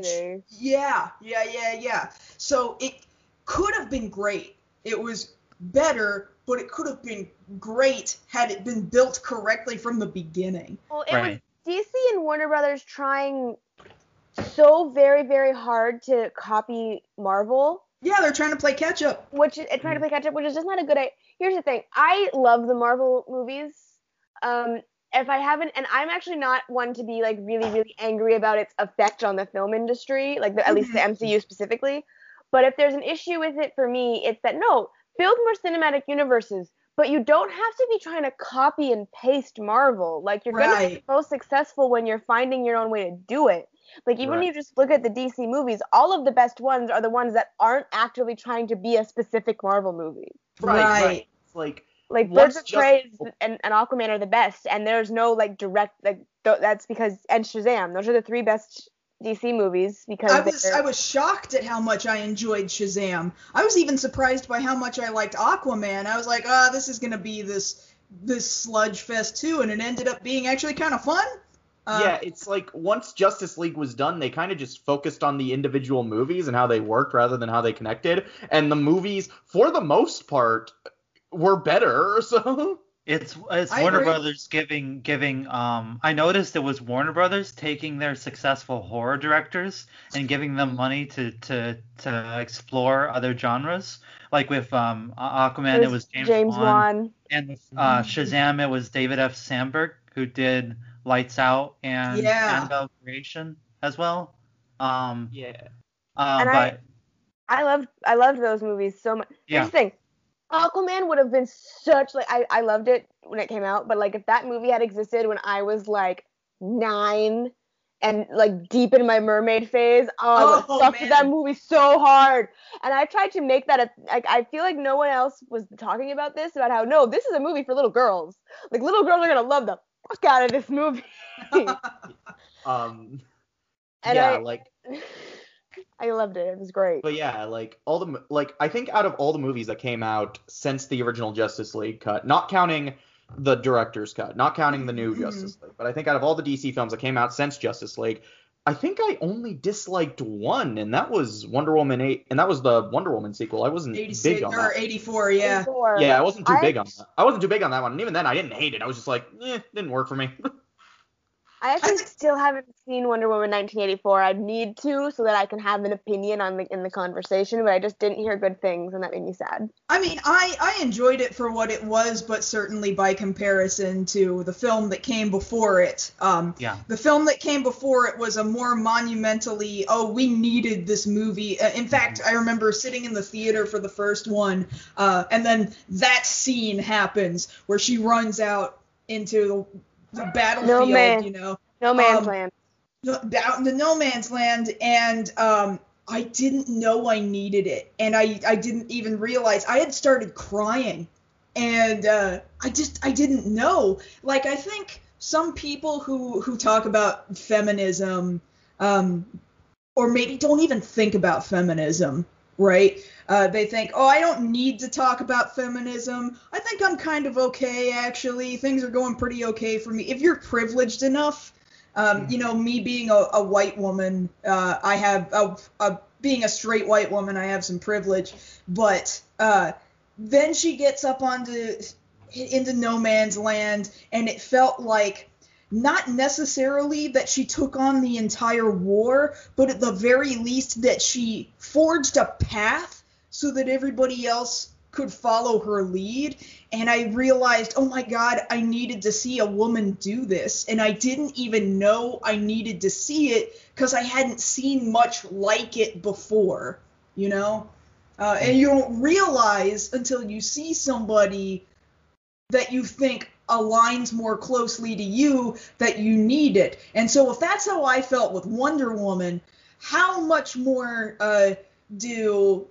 Yeah, yeah, yeah, yeah. So it could have been great. It was better, but it could have been great had it been built correctly from the beginning. Well, it Right. was DC and Warner Brothers trying so very, very hard to copy Marvel, Yeah, they're trying to play catch up. which is trying to play catch up, which is just not a good idea. Here's the thing: I love the Marvel movies. Um, if I haven't, and I'm actually not one to be like really, really angry about its effect on the film industry, like the, at least the MCU specifically. But if there's an issue with it for me, it's that no, build more cinematic universes, but you don't have to be trying to copy and paste Marvel. Like you're gonna be Right. most successful when you're finding your own way to do it. Like even when Right. you just look at the DC movies, all of the best ones are the ones that aren't actively trying to be a specific Marvel movie. Right. It's like Like Birds of Prey is- and, and Aquaman are the best, and there's no like direct like th- that's because and Shazam. Those are the three best DC movies because I was they're- I was shocked at how much I enjoyed Shazam. I was even surprised by how much I liked Aquaman. I was like, ah, this is gonna be this this sludge fest too, and it ended up being actually kind of fun. Uh, yeah, it's like once Justice League was done, they kind of just focused on the individual movies and how they worked rather than how they connected. And the movies, for the most part, were better. So It's it's I Warner agree. Brothers giving giving um I noticed it was Warner Brothers taking their successful horror directors and giving them money to to to explore other genres. Like with um Aquaman it was James, Wan, Wan. and with uh, Shazam it was David F. Sandberg who did Lights Out and Yeah. Annabelle Creation as well. Um yeah, uh, And I- but I loved I loved those movies so much. Yeah. Here's the thing. Aquaman would have been such like I, I loved it when it came out, but like if that movie had existed when I was like nine and like deep in my mermaid phase, oh, I would have Oh, sucked with that movie so hard. And I tried to make that a like I feel like no one else was talking about this about how no, this is a movie for little girls. Like little girls are gonna love the fuck out of this movie. um, And yeah, I- like, I loved it. It was great. but yeah, like all the like I think out of all the movies that came out since the original Justice League cut, not counting the director's cut, not counting the new Mhm. Justice League, but I think out of all the DC films that came out since Justice League, I think I only disliked one, and that was Wonder Woman 8, and that was the Wonder Woman sequel. I wasn't 86 big on or that. 84, yeah. Before- Yeah, I wasn't too I- big on that. I wasn't too big on that one, and even then, I didn't hate it. I was just like, eh, didn't work for me. I actually still haven't seen Wonder Woman 1984. I need to so that I can have an opinion on the in the conversation, but I just didn't hear good things, and that made me sad. I mean, I, I enjoyed it for what it was, but certainly by comparison to the film that came before it. Um, yeah. the film that came before it was a more monumentally, oh, we needed this movie. Uh, in fact, I remember sitting in the theater for the first one, uh, and then that scene happens where she runs out into the, the battlefield, man. you know, No man's Um, land. out in the no man's land and um I didn't know I needed it and I I didn't even realize I had started crying and uh I just I didn't know like I think some people who who talk about feminism um or maybe don't even think about feminism right uh, they think, oh, I don't need to talk about feminism. I think I'm kind of okay, actually. Things are going pretty okay for me. If you're privileged enough, um, you know, me being a, a white woman, uh, I have a, a, being a straight white woman, I have some privilege. But uh, then she gets up onto into no man's land, and it felt like not necessarily that she took on the entire war, but at the very least that she forged a path so that everybody else could follow her lead. And I realized, oh my God, I needed to see a woman do this. And I didn't even know I needed to see it because I hadn't seen much like it before, you know? Uh, and you don't realize until you see somebody that you think aligns more closely to you that you need it. And so if that's how I felt with Wonder Woman, how much more uh, do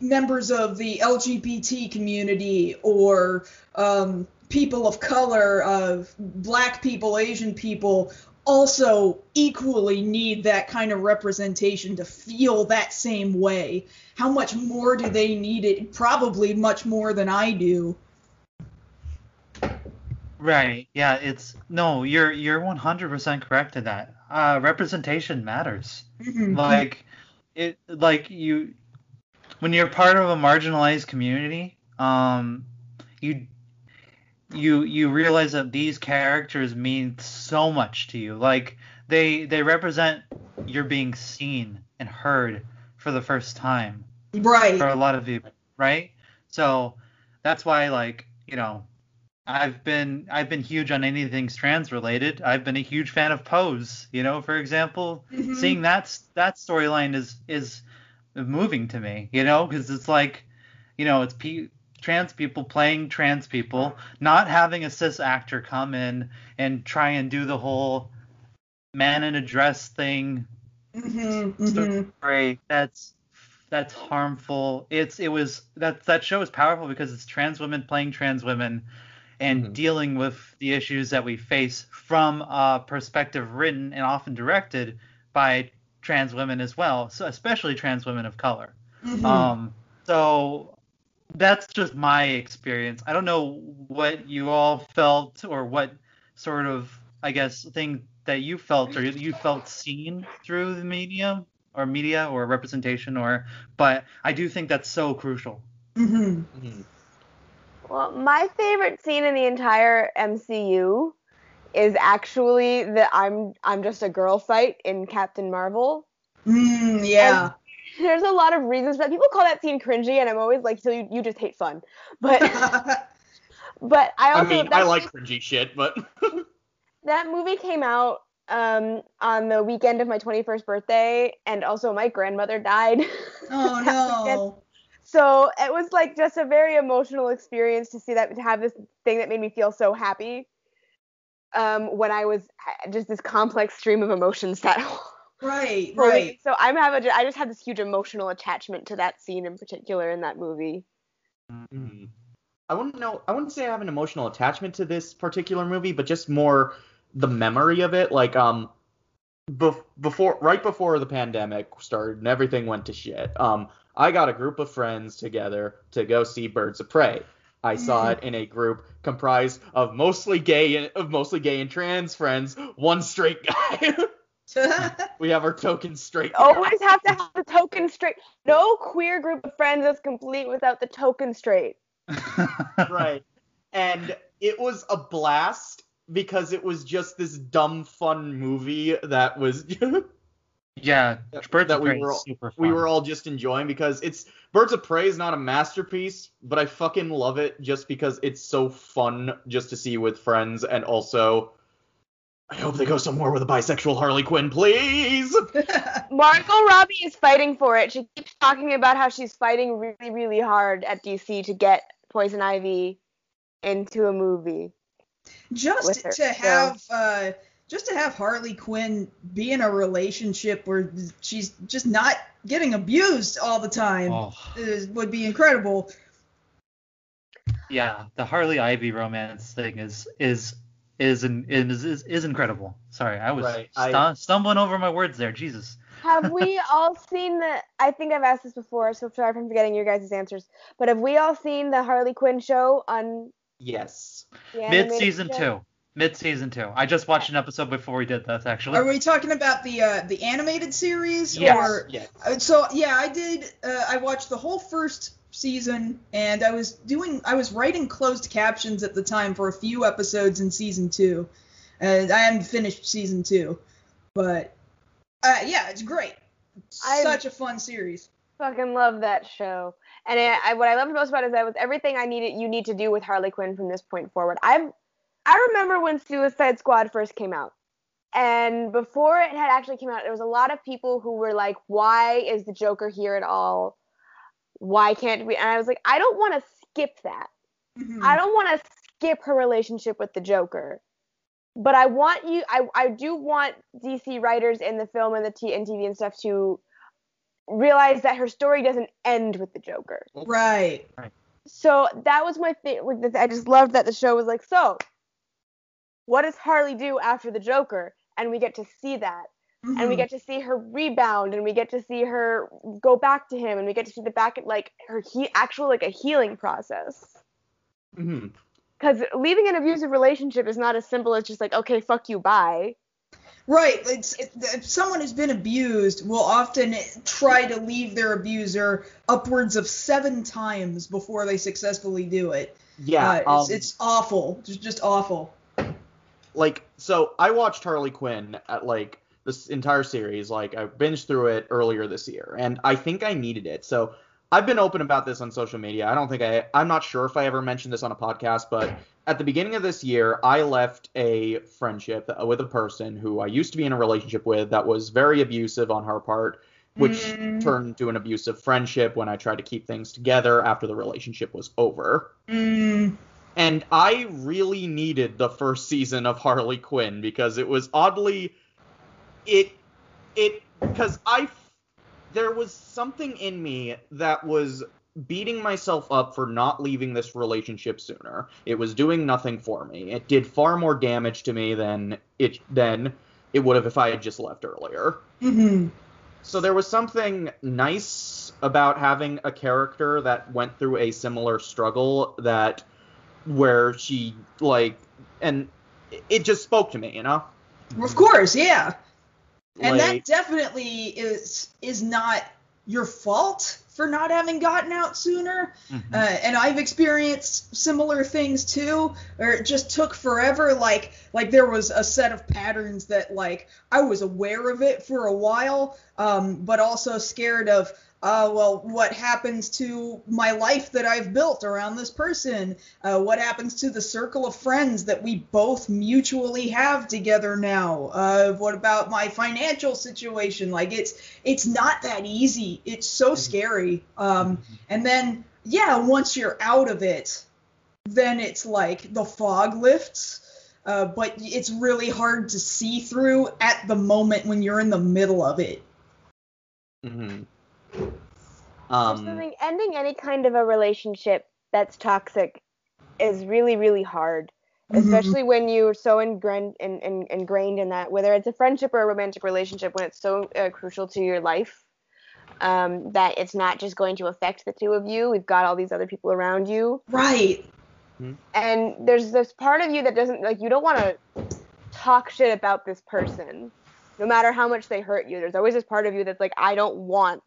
members of the LGBT community or um, people of color, of black people, Asian people, also equally need that kind of representation to feel that same way. How much more do they need it? Probably much more than I do. Right. Yeah. It's no. You're you're 100% correct in that. Uh, representation matters. Mhm. Like it. Like you. When you're part of a marginalized community, um, you you you realize that these characters mean so much to you. Like they they represent your being seen and heard for the first time right. for a lot of people, right? So that's why, like, you know, I've been I've been huge on anything trans related. I've been a huge fan of Pose. You know, for example, Mhm. seeing that that storyline is is moving to me. You know, because it's like, you know, it's pe- trans people playing trans people, not having a cis actor come in and try and do the whole man in a dress thing Mhm, mhm. that's that's harmful. It's it was that that show is powerful because it's trans women playing trans women and Mhm. dealing with the issues that we face from a perspective written and often directed by trans women as well, so especially trans women of color. Mhm. Um, so that's just my experience. I don't know what you all felt or what sort of, I guess, thing that you felt or you felt seen through the medium or media or representation or, but I do think that's so crucial. Mhm. Mhm. Well, my favorite scene in the entire MCU is actually the I'm I'm just a girl fight in Captain Marvel. Mm, yeah. There's a lot of reasons that people call that scene cringy, and I'm always like, so you, you just hate fun. But but I I mean, that, I like cringy shit, but that movie came out um on the weekend of my 21st birthday, and also my grandmother died. oh no. So it was like just a very emotional experience to see that to have this thing that made me feel so happy. Um, when I was just this complex stream of emotions that Right, right. So I'm have a, I just had this huge emotional attachment to that scene in particular in that movie. Mhm. I wouldn't know. I wouldn't say I have an emotional attachment to this particular movie, but just more the memory of it. Like um, bef- before, right before the pandemic started and everything went to shit. Um, I got a group of friends together to go see Birds of Prey. I saw Mm. it in a group comprised of mostly gay and of mostly gay and trans friends, one straight guy. we have our token straight. guy. Always have to have the token straight. No queer group of friends is complete without the token straight. right. And it was a blast because it was just this dumb fun movie that was yeah, Birds that of we Prey were all- super fun. we were all just enjoying because it's Birds of Prey is not a masterpiece, but I fucking love it just because it's so fun just to see with friends and also I hope they go somewhere with a bisexual Harley Quinn, please. Margot Robbie is fighting for it. She keeps talking about how she's fighting really, really hard at DC to get Poison Ivy into a movie. just with her, to so- have uh just to have Harley Quinn be in a relationship where she's just not getting abused all the time Oh, is, would be incredible. yeah, the Harley Ivy romance thing is is is in, is, is is incredible. Sorry, I was Right, stu- I- stumbling over my words there. Jesus. Have we all seen the? I think I've asked this before, so sorry if I'm forgetting your guys' answers. But have we all seen the Harley Quinn show on yes. Mid season two. Mid season two. I just watched an episode before we did this actually. Are we talking about the uh, the animated series Yes. or Yes. Uh, So yeah, I did. Uh, I watched the whole first season, and I was doing. I was writing closed captions at the time for a few episodes in season two, and I haven't finished season two, but uh, yeah, it's great. I've- Such a fun series. Fucking love that show. And I, I, what I loved most about it is that was everything I needed. You need to do with Harley Quinn from this point forward. I I remember when Suicide Squad first came out, and before it had actually came out, there was a lot of people who were like, "Why is the Joker here at all? Why can't we?" And I was like, I don't want to skip that. Mhm. I don't want to skip her relationship with the Joker. But I want you I, I do want DC writers in the film and the T and TV and stuff to realize that her story doesn't end with the Joker. Right. So that was my thing. Like, I just loved that the show was like, so what does Harley do after the Joker? And we get to see that. And we Mhm. get to see her rebound and we get to see her go back to him and we get to see the back like her he actual like a healing process. hmm Because leaving an abusive relationship is not as simple as just like, okay, fuck you, bye. Right. It's, it, if someone who's been abused will often try to leave their abuser upwards of seven times before they successfully do it. Yeah. Uh, it's, um, it's awful. Just, just awful. Like so I watched Harley Quinn at like this entire series like I binged through it earlier this year and I think I needed it. So I've been open about this on social media. I don't think I I'm not sure if I ever mentioned this on a podcast, but at the beginning of this year I left a friendship with a person who I used to be in a relationship with that was very abusive on her part, which Mm. turned into an abusive friendship when I tried to keep things together after the relationship was over. Mm, And I really needed the first season of Harley Quinn because it was oddly it it because I there was something in me that was beating myself up for not leaving this relationship sooner. It was doing nothing for me. It did far more damage to me than it than it would have if I had just left earlier. hmm So there was something nice about having a character that went through a similar struggle that where she like and it just spoke to me, you know? Of course, yeah. And Like, that definitely is is not your fault for not having gotten out sooner. mhm. Uh, and I've experienced similar things too, or it just took forever. Like like there was a set of patterns that like I was aware of it for a while, um, but also scared of. Uh, well, what happens to my life that I've built around this person? Uh, what happens to the circle of friends that we both mutually have together now? Uh, what about my financial situation? Like it's it's not that easy. It's so scary. Um, and then, yeah, once you're out of it, then it's like the fog lifts, uh, but it's really hard to see through at the moment when you're in the middle of it. Mhm. There's Um, something ending any kind of a relationship that's toxic is really, really hard. Mhm. Especially when you're so ingrained, in, in, ingrained in that, whether it's a friendship or a romantic relationship, when it's so uh, crucial to your life um, that it's not just going to affect the two of you. We've got all these other people around you. Right. and there's this part of you that doesn't like you don't want to talk shit about this person no matter how much they hurt you there's always this part of you that's like i don't want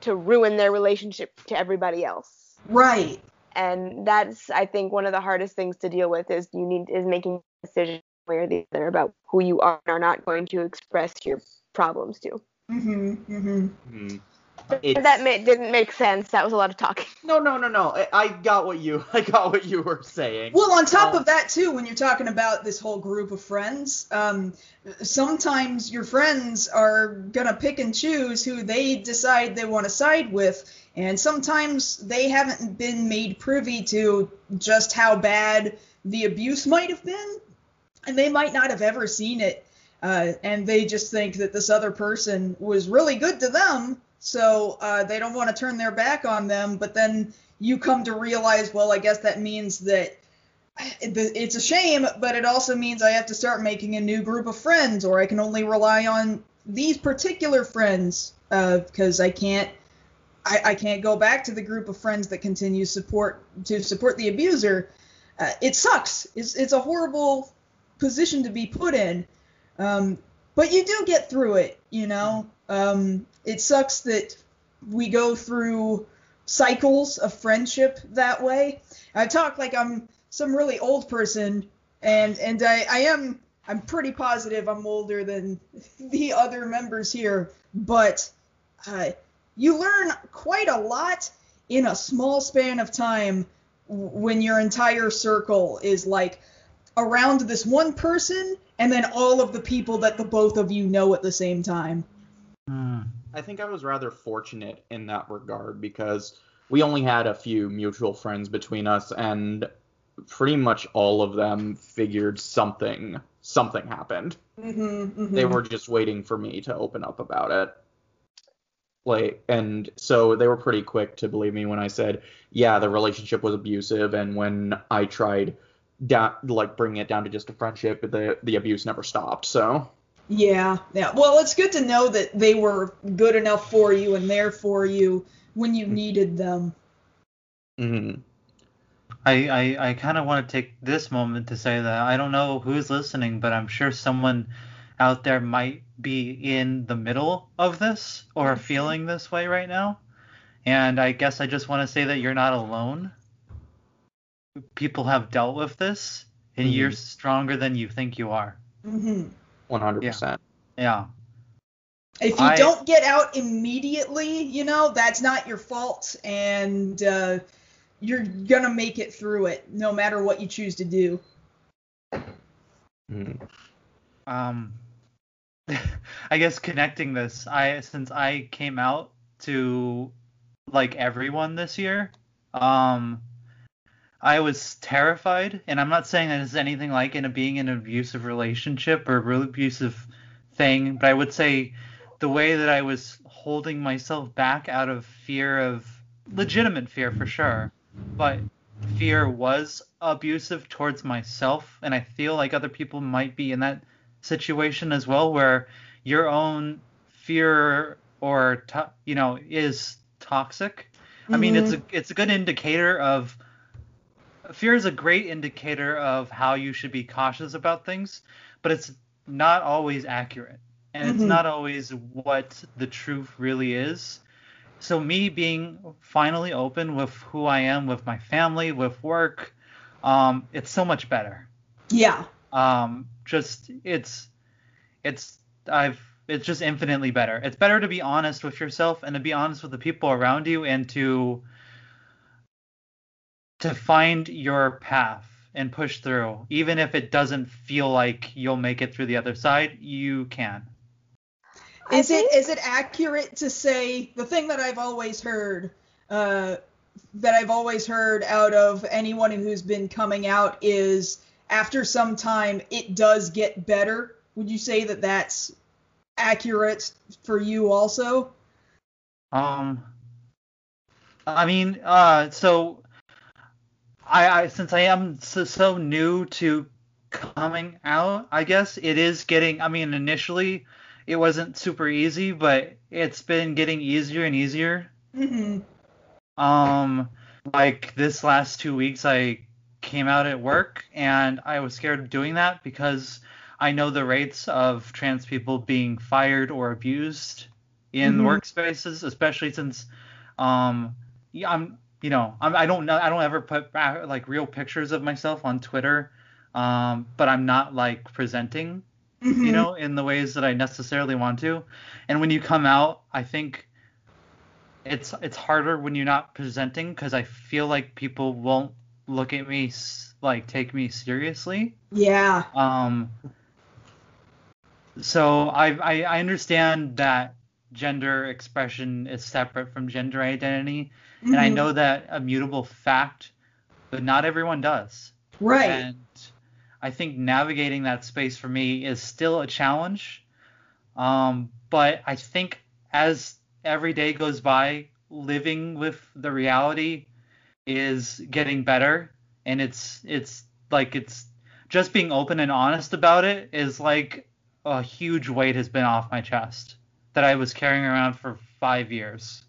to ruin their relationship to everybody else Right. and that's i think one of the hardest things to deal with is you need is making decisions way or the other about who you are and are not going to express your problems to Mhm. Mhm. mhm. If It's- that ma- didn't make sense that was a lot of talking No, no, no, no. I, I got what you I got what you were saying. Well, on top Um, of that too, when you're talking about this whole group of friends, um, sometimes your friends are gonna pick and choose who they decide they want to side with, and sometimes they haven't been made privy to just how bad the abuse might have been, and they might not have ever seen it, uh, and they just think that this other person was really good to them, so uh, they don't want to turn their back on them, but then you come to realize, well, I guess that means that it's a shame, but it also means I have to start making a new group of friends, or I can only rely on these particular friends because I can't. I, I can't go back to the group of friends that continue support to support the abuser. Uh, it sucks. It's it's a horrible position to be put in, um, but you do get through it. You know, um, it sucks that we go through cycles of friendship that way. I talk like I'm some really old person, and and I, I am I'm pretty positive I'm older than the other members here, but uh, you learn quite a lot in a small span of time when your entire circle is like around this one person and then all of the people that the both of you know at the same time. Hmm. I think I was rather fortunate in that regard because we only had a few mutual friends between us, and pretty much all of them figured something something happened. Mm-hmm, They were just waiting for me to open up about it. Like, and so they were pretty quick to believe me when I said, yeah, the relationship was abusive, and when I tried down, like bringing it down to just a friendship, the the abuse never stopped. So, Yeah, yeah. Well, it's good to know that they were good enough for you and there for you when you needed them. mhm. I, I, I kind of want to take this moment to say that I don't know who's listening, but I'm sure someone out there might be in the middle of this or feeling this way right now. And I guess I just want to say that you're not alone. People have dealt with this, and Mhm. you're stronger than you think you are. hmm 100%. Yeah. If you I- don't get out immediately, you know, that's not your fault, and uh, you're gonna make it through it, no matter what you choose to do. Mhm. um I guess connecting this, I since I came out to like everyone this year, um I was terrified, and I'm not saying that it's anything like in a being in an abusive relationship or a real abusive thing, but I would say the way that I was holding myself back out of fear of legitimate fear for sure, but fear was abusive towards myself, and I feel like other people might be in that situation as well, where your own fear or to- you know is toxic. I mean, it's mm-hmm. a it's a good indicator of fear is a great indicator of how you should be cautious about things, but it's not always accurate, and it's Mhm. not always what the truth really is. So me being finally open with who I am, with my family, with work, um, it's so much better. Yeah. Um, just it's it's I've it's just infinitely better. It's better to be honest with yourself and to be honest with the people around you and to to find your path and push through. Even if it doesn't feel like you'll make it through the other side, you can. Is it think- is it accurate to say the thing that I've always heard, uh, that I've always heard out of anyone who's been coming out is after some time it does get better. Would you say that that's accurate for you also? Um, I mean, uh, so I, I since I am so, so new to coming out, I guess it is getting. I mean, initially it wasn't super easy, but it's been getting easier and easier. Mm-hmm. Um, like this last two weeks, I came out at work, and I was scared of doing that because I know the rates of trans people being fired or abused in Mhm. workspaces, especially since, um, yeah, I'm, you know, I'm, I don't know, I don't ever put like real pictures of myself on Twitter, um, but I'm not like presenting Mm-hmm. you know, in the ways that I necessarily want to. And when you come out, I think it's it's harder when you're not presenting because I feel like people won't look at me like take me seriously. Yeah. Um. So I, I I understand that gender expression is separate from gender identity, and I Mhm. know that a mutable fact, but not everyone does. Right. And I think navigating that space for me is still a challenge. Um, but I think as every day goes by, living with the reality is getting better. And it's it's like it's just being open and honest about it is like a huge weight has been off my chest that I was carrying around for five years.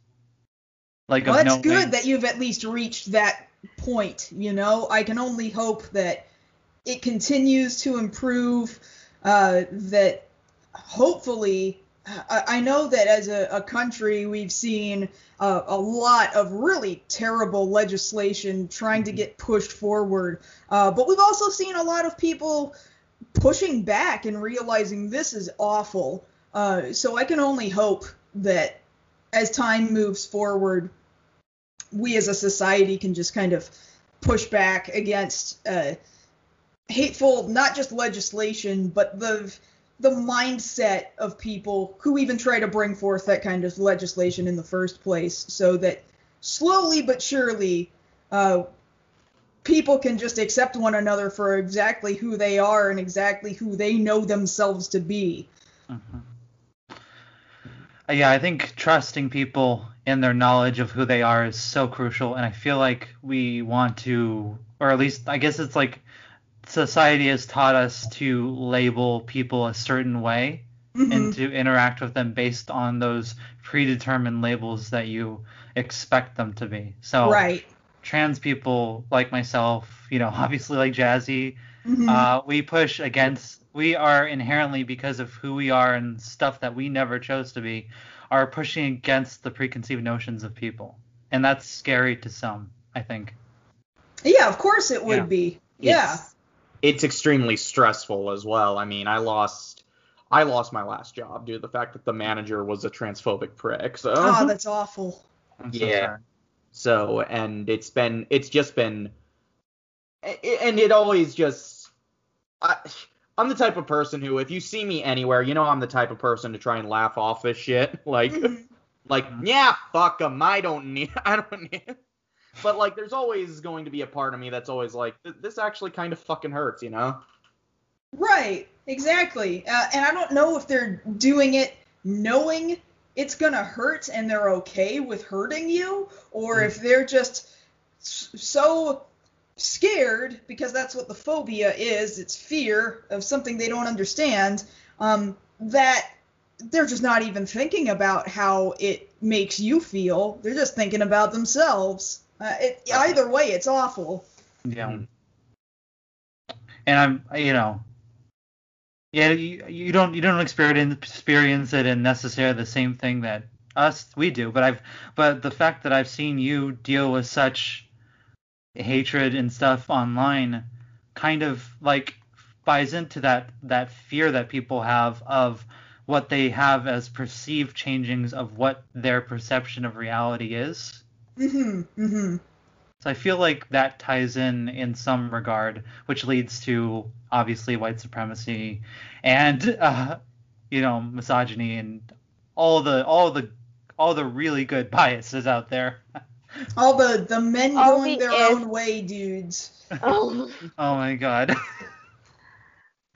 Like well, it's no good that you've at least reached that point. You know, I can only hope that it continues to improve. Uh, that hopefully, I, I know that as a, a country, we've seen uh, a lot of really terrible legislation trying to get pushed forward. Uh, but we've also seen a lot of people pushing back and realizing this is awful. Uh, so I can only hope that as time moves forward, we as a society can just kind of push back against uh, hateful, not just legislation, but the the mindset of people who even try to bring forth that kind of legislation in the first place, so that slowly but surely, uh, people can just accept one another for exactly who they are and exactly who they know themselves to be. Mhm. Uh, Yeah, I think trusting people in their knowledge of who they are is so crucial, and I feel like we want to, or at least I guess it's like society has taught us to label people a certain way Mhm. and to interact with them based on those predetermined labels that you expect them to be. So Right. trans people like myself, you know, obviously like Jazzy, Mhm. uh, we push against. We are inherently because of who we are and stuff that we never chose to be, are pushing against the preconceived notions of people, and that's scary to some. I think. yeah, of course it would Yeah. be. Yeah. It's, it's extremely stressful as well. I mean, I lost I lost my last job due to the fact that the manager was a transphobic prick. So Oh, that's awful. I'm Yeah. sorry. So, and it's been, it's just been, and it always just, I, I'm the type of person who, if you see me anywhere, you know, I'm the type of person to try and laugh off this shit. Like, Mhm. like, Mhm. yeah, fuck 'em. I don't need, I don't need. But like, there's always going to be a part of me that's always like, this actually kind of fucking hurts, you know? Right, exactly. Uh, and I don't know if they're doing it knowing it's gonna hurt and they're okay with hurting you, or if they're just so scared because that's what the phobia is. It's fear of something they don't understand. Um, that they're just not even thinking about how it makes you feel. They're just thinking about themselves. Uh, it, either way, it's awful. Yeah. And I'm, you know, yeah, you, you don't you don't experience experience it in necessarily the same thing that us we do, but I've but the fact that I've seen you deal with such hatred and stuff online kind of like buys into that that fear that people have of what they have as perceived changings of what their perception of reality is. hmm hmm So I feel like that ties in in some regard, which leads to obviously white supremacy and uh, you know misogyny and all the all the all the really good biases out there. All the the men All going the their if- own way dudes. Oh, oh my god.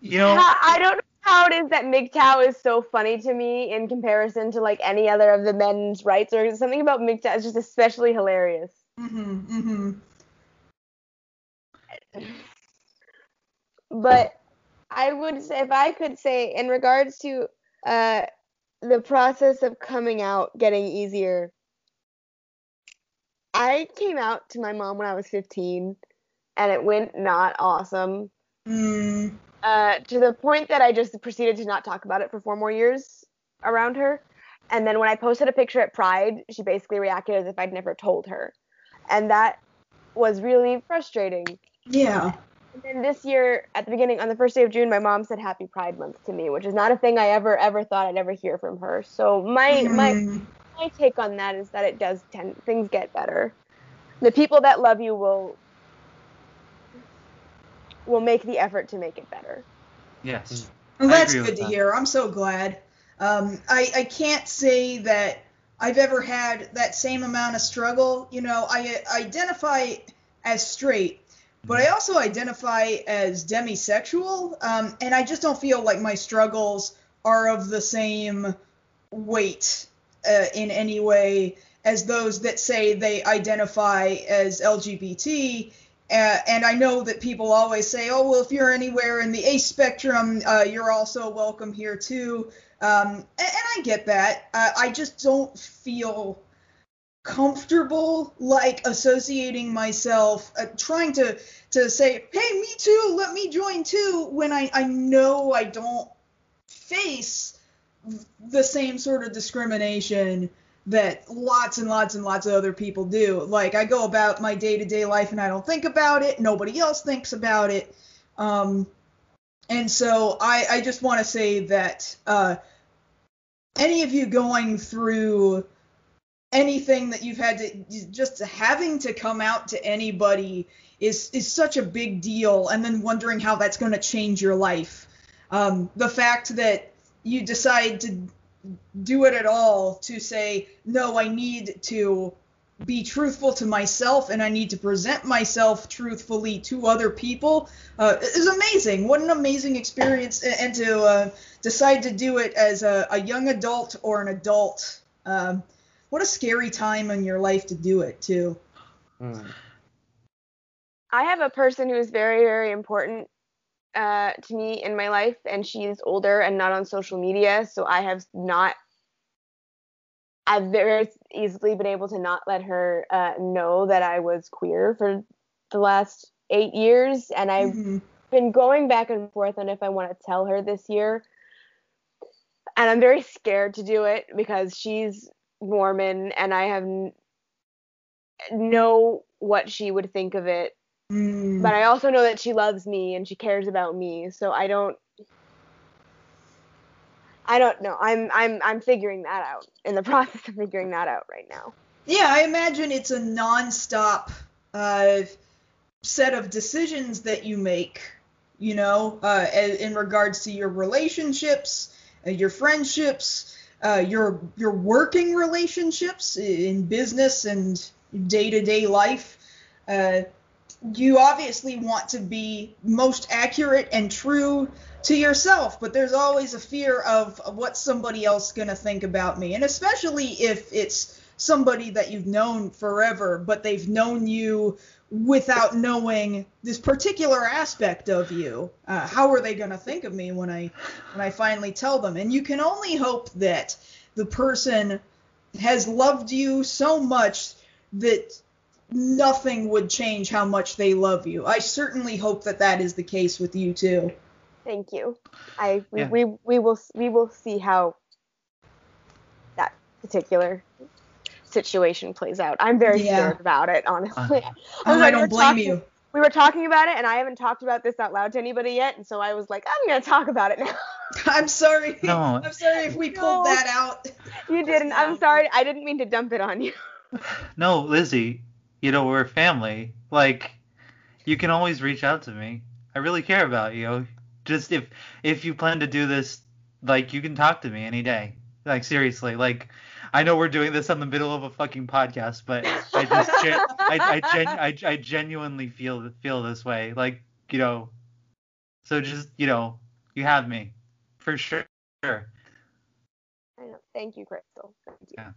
you know, I don't know how it is that MGTOW is so funny to me in comparison to like any other of the men's rights or something about MGTOW is just especially hilarious. hmm hmm But I would say if I could say in regards to uh, the process of coming out getting easier, I came out to my mom when I was 15 and it went not awesome. Mm, uh, to the point that I just proceeded to not talk about it for four more years around her. And then when I posted a picture at Pride, she basically reacted as if I'd never told her. And that was really frustrating. yeah. And then this year, at the beginning, on the first day of June, my mom said Happy Pride Month to me, which is not a thing I ever, ever thought I'd ever hear from her. So my, Mm, my take on that is that it does tend, things get better. The people that love you will, will make the effort to make it better. yes. well, that's good to that. hear. I'm so glad. Um, I I can't say that I've ever had that same amount of struggle. You know, I identify as straight, but I also identify as demisexual, um, and I just don't feel like my struggles are of the same weight uh, in any way as those that say they identify as LGBT. Uh, and I know that people always say, oh, well, if you're anywhere in the A spectrum, uh, you're also welcome here too. Um, and, and I get that. Uh, I just don't feel comfortable like associating myself, uh, trying to to say, hey, me too, let me join too, when I, I know I don't face the same sort of discrimination that lots and lots and lots of other people do. Like I go about my day-to-day life and I don't think about it. Nobody else thinks about it. Um, and so I, I just want to say that uh, any of you going through anything that you've had to just having to come out to anybody is is such a big deal and then wondering how that's going to change your life um, the fact that you decide to do it at all to say no i need to be truthful to myself and I need to present myself truthfully to other people uh, is amazing. What an amazing experience, and to uh, decide to do it as a, a, young adult or an adult. Um, what a scary time in your life to do it too. Mm. I have a person who is very, very important uh, to me in my life, and she's older and not on social media, so I have not. I've very easily been able to not let her uh, know that I was queer for the last eight years, and I've mm-hmm. been going back and forth on if I want to tell her this year. And I'm very scared to do it because she's Mormon, and I have n- know what she would think of it Mm. But I also know that she loves me and she cares about me, so I don't I don't know. I'm I'm I'm figuring that out in the process of figuring that out right now. Yeah, I imagine it's a nonstop uh, set of decisions that you make, you know, uh, in regards to your relationships, uh, your friendships, uh, your your working relationships in business and day to day life. Uh, you obviously want to be most accurate and true to yourself, but there's always a fear of, what somebody else is going to think about me. And especially if it's somebody that you've known forever, but they've known you without knowing this particular aspect of you. Uh, how are they going to think of me when I when I finally tell them? And you can only hope that the person has loved you so much that nothing would change how much they love you. I certainly hope that that is the case with you too. Thank you. I we, yeah. we, we will we will see how that particular situation plays out. I'm very yeah. scared about it, honestly. Uh, oh, I don't blame talking, you. We were talking about it, and I haven't talked about this out loud to anybody yet, and so I was like, I'm gonna talk about it now. I'm sorry. No. I'm sorry if we pulled that out. You didn't. I'm sorry. I didn't mean to dump it on you. No, Lizzie, you know, we're family. Like, you can always reach out to me. I really care about you. Just if if you plan to do this, like, you can talk to me any day. Like, seriously. Like, I know we're doing this in the middle of a fucking podcast, but I just gen- I I, gen- I I genuinely feel feel this way. Like, you know. So just you know, you have me for sure. I know. Thank you, Crystal. Thank you. Yeah.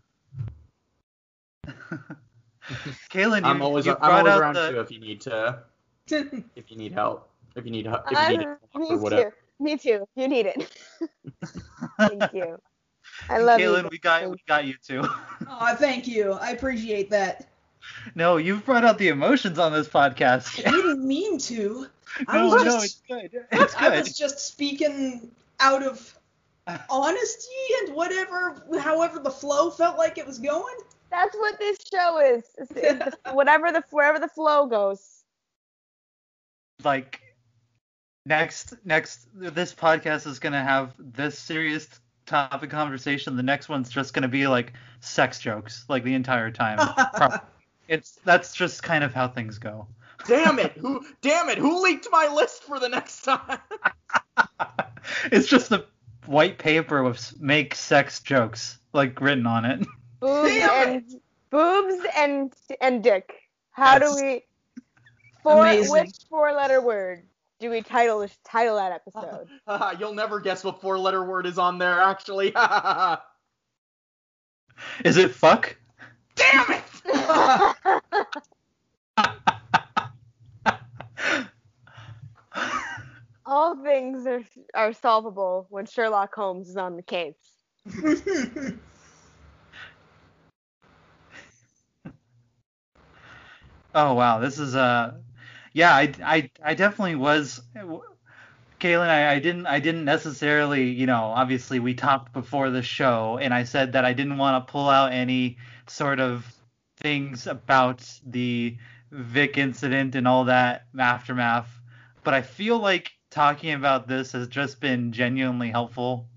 Kaylin, I'm always you I'm always around the... too if you need to if you need help if you need help if you need uh, me or whatever. Too. Me too. You need it. thank you. I love Kaylin, you. Kaylin, we got we got you too. oh, thank you. I appreciate that. No, you've brought out the emotions on this podcast. I didn't mean to. I no, just, no, it's good. It's good. I was just speaking out of honesty and whatever, however the flow felt like it was going. That's what this show is. It's, it's whatever the wherever the flow goes. Like next next this podcast is gonna have this serious topic conversation. The next one's just gonna be like sex jokes like the entire time. it's that's just kind of how things go. Damn it! Who damn it? Who leaked my list for the next time? it's just a white paper with make sex jokes like written on it boobs and boobs and and dick. How That's do we? Four amazing. which four letter word do we title this title that episode? You'll never guess what four letter word is on there actually. is it fuck? Damn it! All things are are solvable when Sherlock Holmes is on the case. Oh wow, this is uh yeah, I, I, I definitely was Kaylin, I, I didn't I didn't necessarily, you know, obviously we talked before the show and I said that I didn't want to pull out any sort of things about the Vic incident and all that aftermath, but I feel like talking about this has just been genuinely helpful.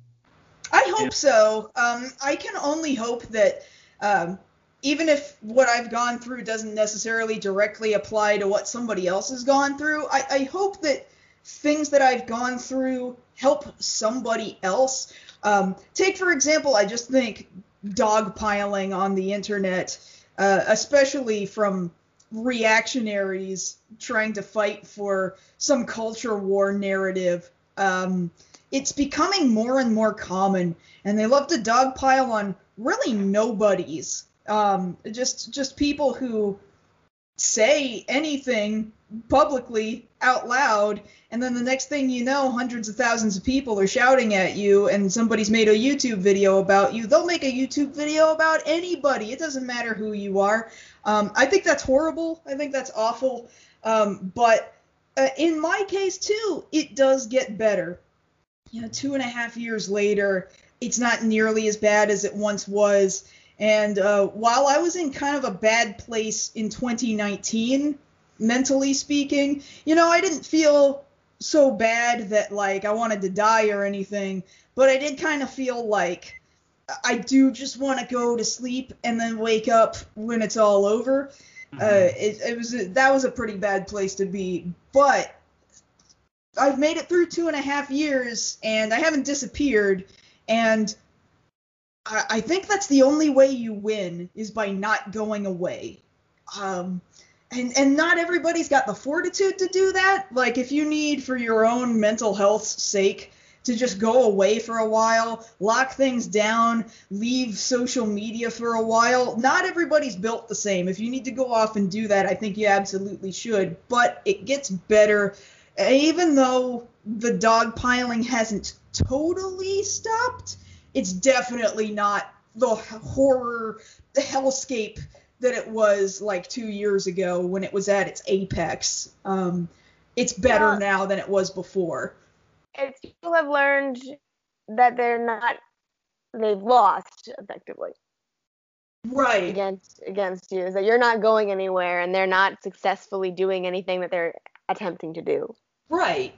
I hope so. Um, I can only hope that um, even if what I've gone through doesn't necessarily directly apply to what somebody else has gone through, I, I hope that things that I've gone through help somebody else. Um, take, for example, I just think dogpiling on the internet uh, especially from reactionaries trying to fight for some culture war narrative. Um, it's becoming more and more common, and they love to dogpile on really nobodies. Um, just just people who say anything publicly out loud and then the next thing you know hundreds of thousands of people are shouting at you and somebody's made a YouTube video about you. They'll make a YouTube video about anybody. It doesn't matter who you are. Um, I think that's horrible. I think that's awful. Um, but uh, in my case too it does get better. You know two and a half years later it's not nearly as bad as it once was and uh, while I was in kind of a bad place in 2019 mentally speaking. You know, I didn't feel so bad that like I wanted to die or anything, but I did kind of feel like I do just want to go to sleep and then wake up when it's all over. Mm-hmm. Uh, it, it was a, that was a pretty bad place to be, but I've made it through two and a half years and I haven't disappeared, and I, think that's the only way you win is by not going away. Um, and and not everybody's got the fortitude to do that. Like if you need for your own mental health's sake to just go away for a while, lock things down, leave social media for a while. Not everybody's built the same. If you need to go off and do that, I think you absolutely should. But it gets better. Even though the dog piling hasn't totally stopped, it's definitely not the horror, the hellscape that it was like two years ago when it was at its apex. Um, it's better yeah. now than it was before. It's people have learned that they're not they've lost effectively. Right. Against against you is that you're not going anywhere and they're not successfully doing anything that they're attempting to do. Right.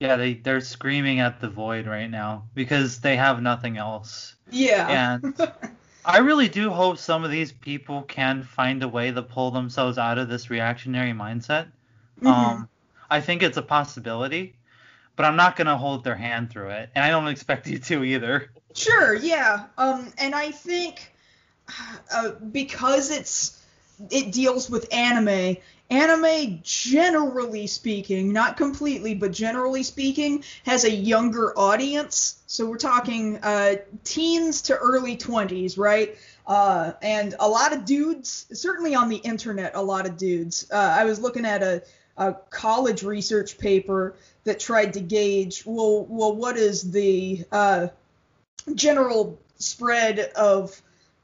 Yeah, they they're screaming at the void right now because they have nothing else. Yeah. And I really do hope some of these people can find a way to pull themselves out of this reactionary mindset. Mm-hmm. Um, I think it's a possibility, but I'm not gonna hold their hand through it, and I don't expect you to either. Sure, yeah. Um, and I think uh, because it's it deals with anime anime, generally speaking, not completely, but generally speaking, has a younger audience. So we're talking uh, teens to early 20s, right? Uh, and a lot of dudes, certainly on the internet, a lot of dudes. Uh, I was looking at a, a college research paper that tried to gauge, well, well, what is the uh, general spread of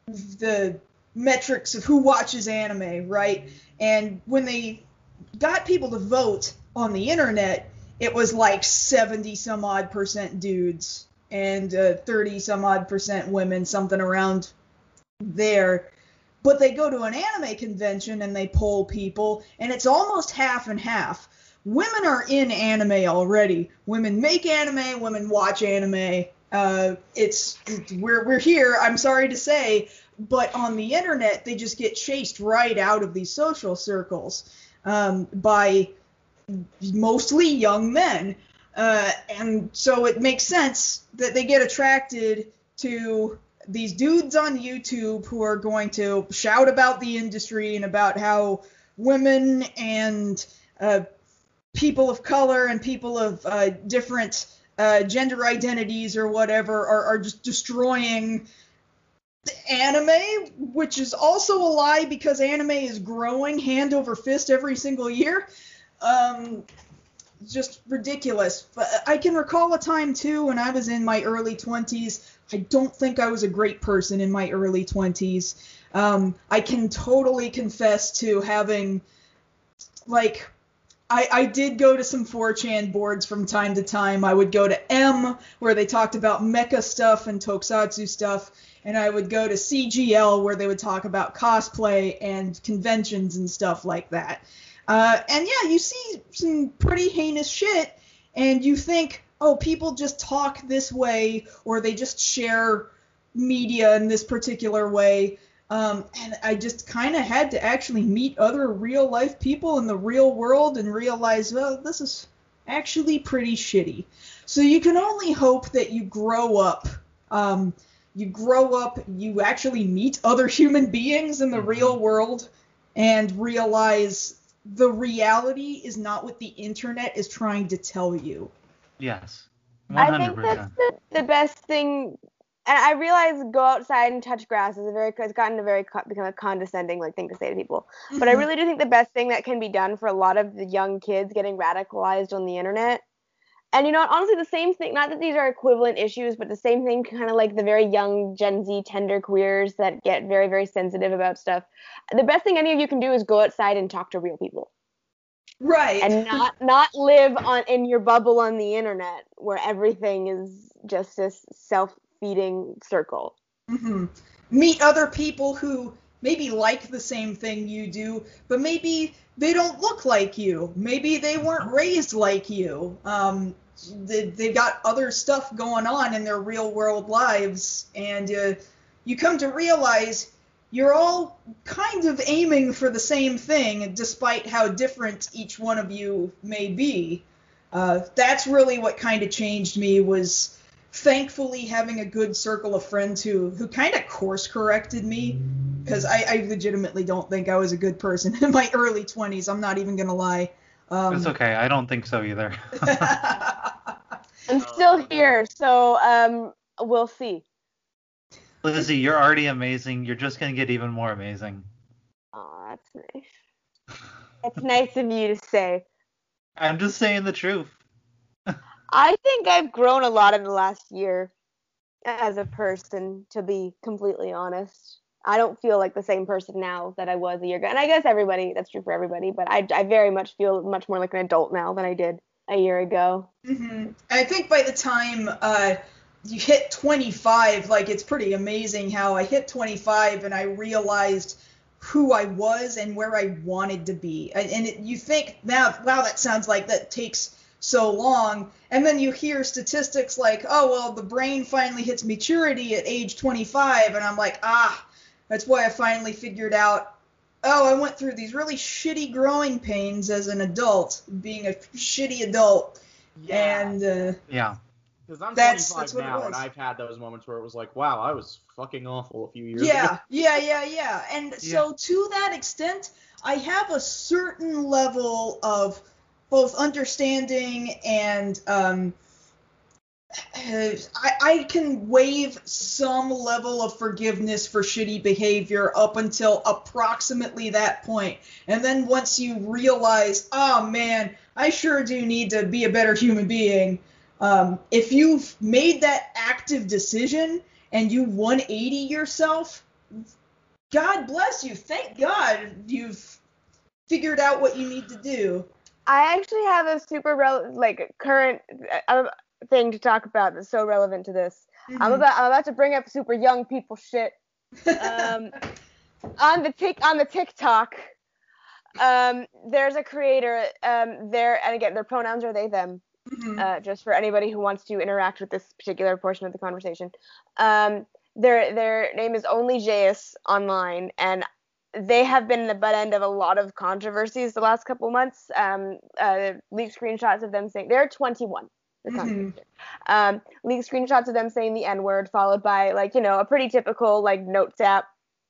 the metrics of who watches anime, right? And when they got people to vote on the internet, it was like 70 some odd percent dudes and uh, 30 some odd percent women, something around there. But they go to an anime convention and they poll people, and it's almost half and half. Women are in anime already. Women make anime, women watch anime. Uh, it's we're we're here. I'm sorry to say, but on the internet they just get chased right out of these social circles um, by mostly young men. Uh, and so it makes sense that they get attracted to these dudes on youtube who are going to shout about the industry and about how women and uh, people of color and people of uh, different uh, gender identities or whatever are, are just destroying anime, which is also a lie because anime is growing hand over fist every single year. Um, just ridiculous. But I can recall a time too when I was in my early 20s. I don't think I was a great person in my early 20s. Um, I can totally confess to having, like, I, I did go to some 4chan boards from time to time. I would go to M, where they talked about mecha stuff and tokusatsu stuff, and I would go to CGL where they would talk about cosplay and conventions and stuff like that. Uh, and yeah, you see some pretty heinous shit, and you think, oh, people just talk this way, or they just share media in this particular way. Um, and I just kind of had to actually meet other real life people in the real world and realize, well, this is actually pretty shitty. So you can only hope that you grow up um, you grow up, you actually meet other human beings in the Mhm. real world, and realize the reality is not what the internet is trying to tell you. Yes. 100%. I think that's the, the best thing. And I realize go outside and touch grass is a very it's gotten a very become a condescending like thing to say to people. But I Mhm. really do think the best thing that can be done for a lot of the young kids getting radicalized on the internet. And you know, honestly, the same thing. Not that these are equivalent issues, but the same thing, kind of like the very young Gen Z tender queers that get very, very sensitive about stuff. The best thing any of you can do is go outside and talk to real people, right. and not not live on in your bubble on the internet where everything is just this self-feeding circle. hmm Meet other people who maybe like the same thing you do, but maybe they don't look like you. Maybe they weren't raised like you. Um, they, they've got other stuff going on in their real world lives, and uh, you come to realize you're all kind of aiming for the same thing, despite how different each one of you may be. Uh, that's really what kind of changed me was thankfully having a good circle of friends who who kind of course corrected me because I, I legitimately don't think I was a good person in my early 20s. I'm not even gonna lie. Um, It's okay. I don't think so either. I'm still here, so um, we'll see. Lizzie, you're already amazing. You're just gonna get even more amazing. Aw, that's nice. That's nice of you to say. I'm just saying the truth. I think I've grown a lot in the last year as a person, to be completely honest. I don't feel like the same person now that I was a year ago. And I guess everybody, that's true for everybody, but I, I very much feel much more like an adult now than I did a year ago. hmm I think by the time uh, you hit 25, like it's pretty amazing how I hit 25 and I realized who I was and where I wanted to be. And, and it, you think now, wow, that sounds like that takes so long. And then you hear statistics like, oh, well, the brain finally hits maturity at age 25. And I'm like, ah, that's why I finally figured out. Oh, I went through these really shitty growing pains as an adult, being a shitty adult. And uh, Yeah. Because I'm That's- 25 that's now, and. I've had those moments where it was like, wow, I was fucking awful a few years yeah, ago. yeah, yeah, yeah. And so to that extent, I have a certain level of both understanding and um, I, I can waive some level of forgiveness for shitty behavior up until approximately that point. And then once you realize, oh man, I sure do need to be a better human being, um, if you've made that active decision and you 180 yourself, God bless you. Thank God you've figured out what you need to do. I actually have a super rel- like current uh, thing to talk about that's so relevant to this. I'm Mhm. about I'm about to bring up super young people shit. Um, on the tick on the TikTok, um, there's a creator. Um, there and again, their pronouns are they them. Mhm. Uh, just for anybody who wants to interact with this particular portion of the conversation. Um, their their name is OnlyJayus online, and they have been the butt end of a lot of controversies the last couple months. Um, uh, leaked screenshots of them saying they're 21. The Mhm. Um, leaked screenshots of them saying the N word, followed by like you know a pretty typical like notes app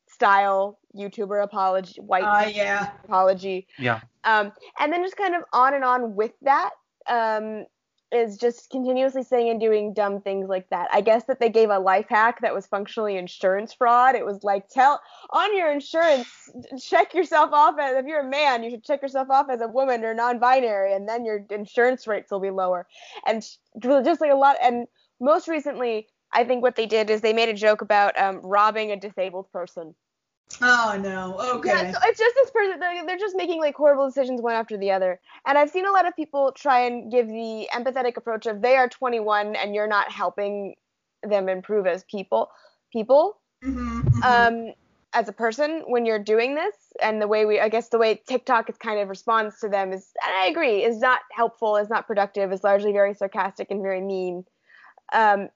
style YouTuber apology, white Ah, yeah. apology. Yeah. Um, and then just kind of on and on with that um, is just continuously saying and doing dumb things like that. I guess that they gave a life hack that was functionally insurance fraud. It was like tell on your insurance, check yourself off as if you're a man, you should check yourself off as a woman or non-binary, and then your insurance rates will be lower. And just like a lot. And most recently, I think what they did is they made a joke about um, robbing a disabled person. Oh no. Okay. Yeah, so it's just this person. They're, they're just making like horrible decisions one after the other. And I've seen a lot of people try and give the empathetic approach of they are 21 and you're not helping them improve as people. People, Mhm, mhm. um, as a person, when you're doing this, and the way we, I guess, the way TikTok is kind of responds to them is, and I agree, is not helpful, is not productive, is largely very sarcastic and very mean. Um,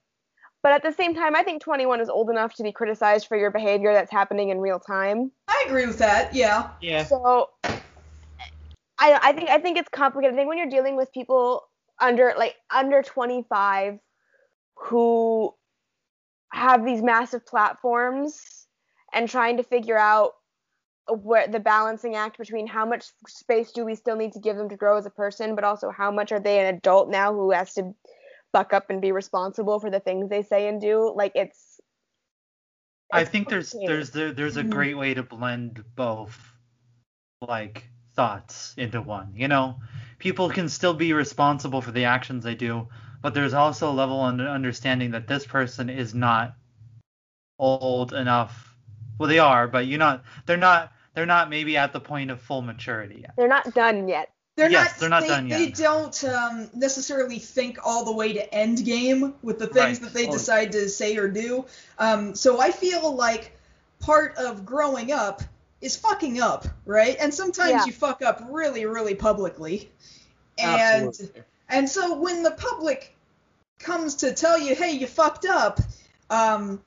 but at the same time, I think 21 is old enough to be criticized for your behavior that's happening in real time. I agree with that. Yeah. Yeah. So I I think I think it's complicated. I think when you're dealing with people under like under 25 who have these massive platforms and trying to figure out where the balancing act between how much space do we still need to give them to grow as a person, but also how much are they an adult now who has to buck up and be responsible for the things they say and do. Like it's. I think there's there's there, there's a Mhm. great way to blend both like thoughts into one. You know, people can still be responsible for the actions they do, but there's also a level of understanding that this person is not old enough. Well, they are, but you're not. They're not. They're not maybe at the point of full maturity yet. They're not done yet. They're Yes, not. they're not they, done They don't um, necessarily think all the way to end game with the things Right. that they Oh. decide to say or do. Um, so I feel like part of growing up is fucking up, right? And sometimes Yeah. you fuck up really, really publicly. And Absolutely. and so when the public comes to tell you, hey, you fucked up, um,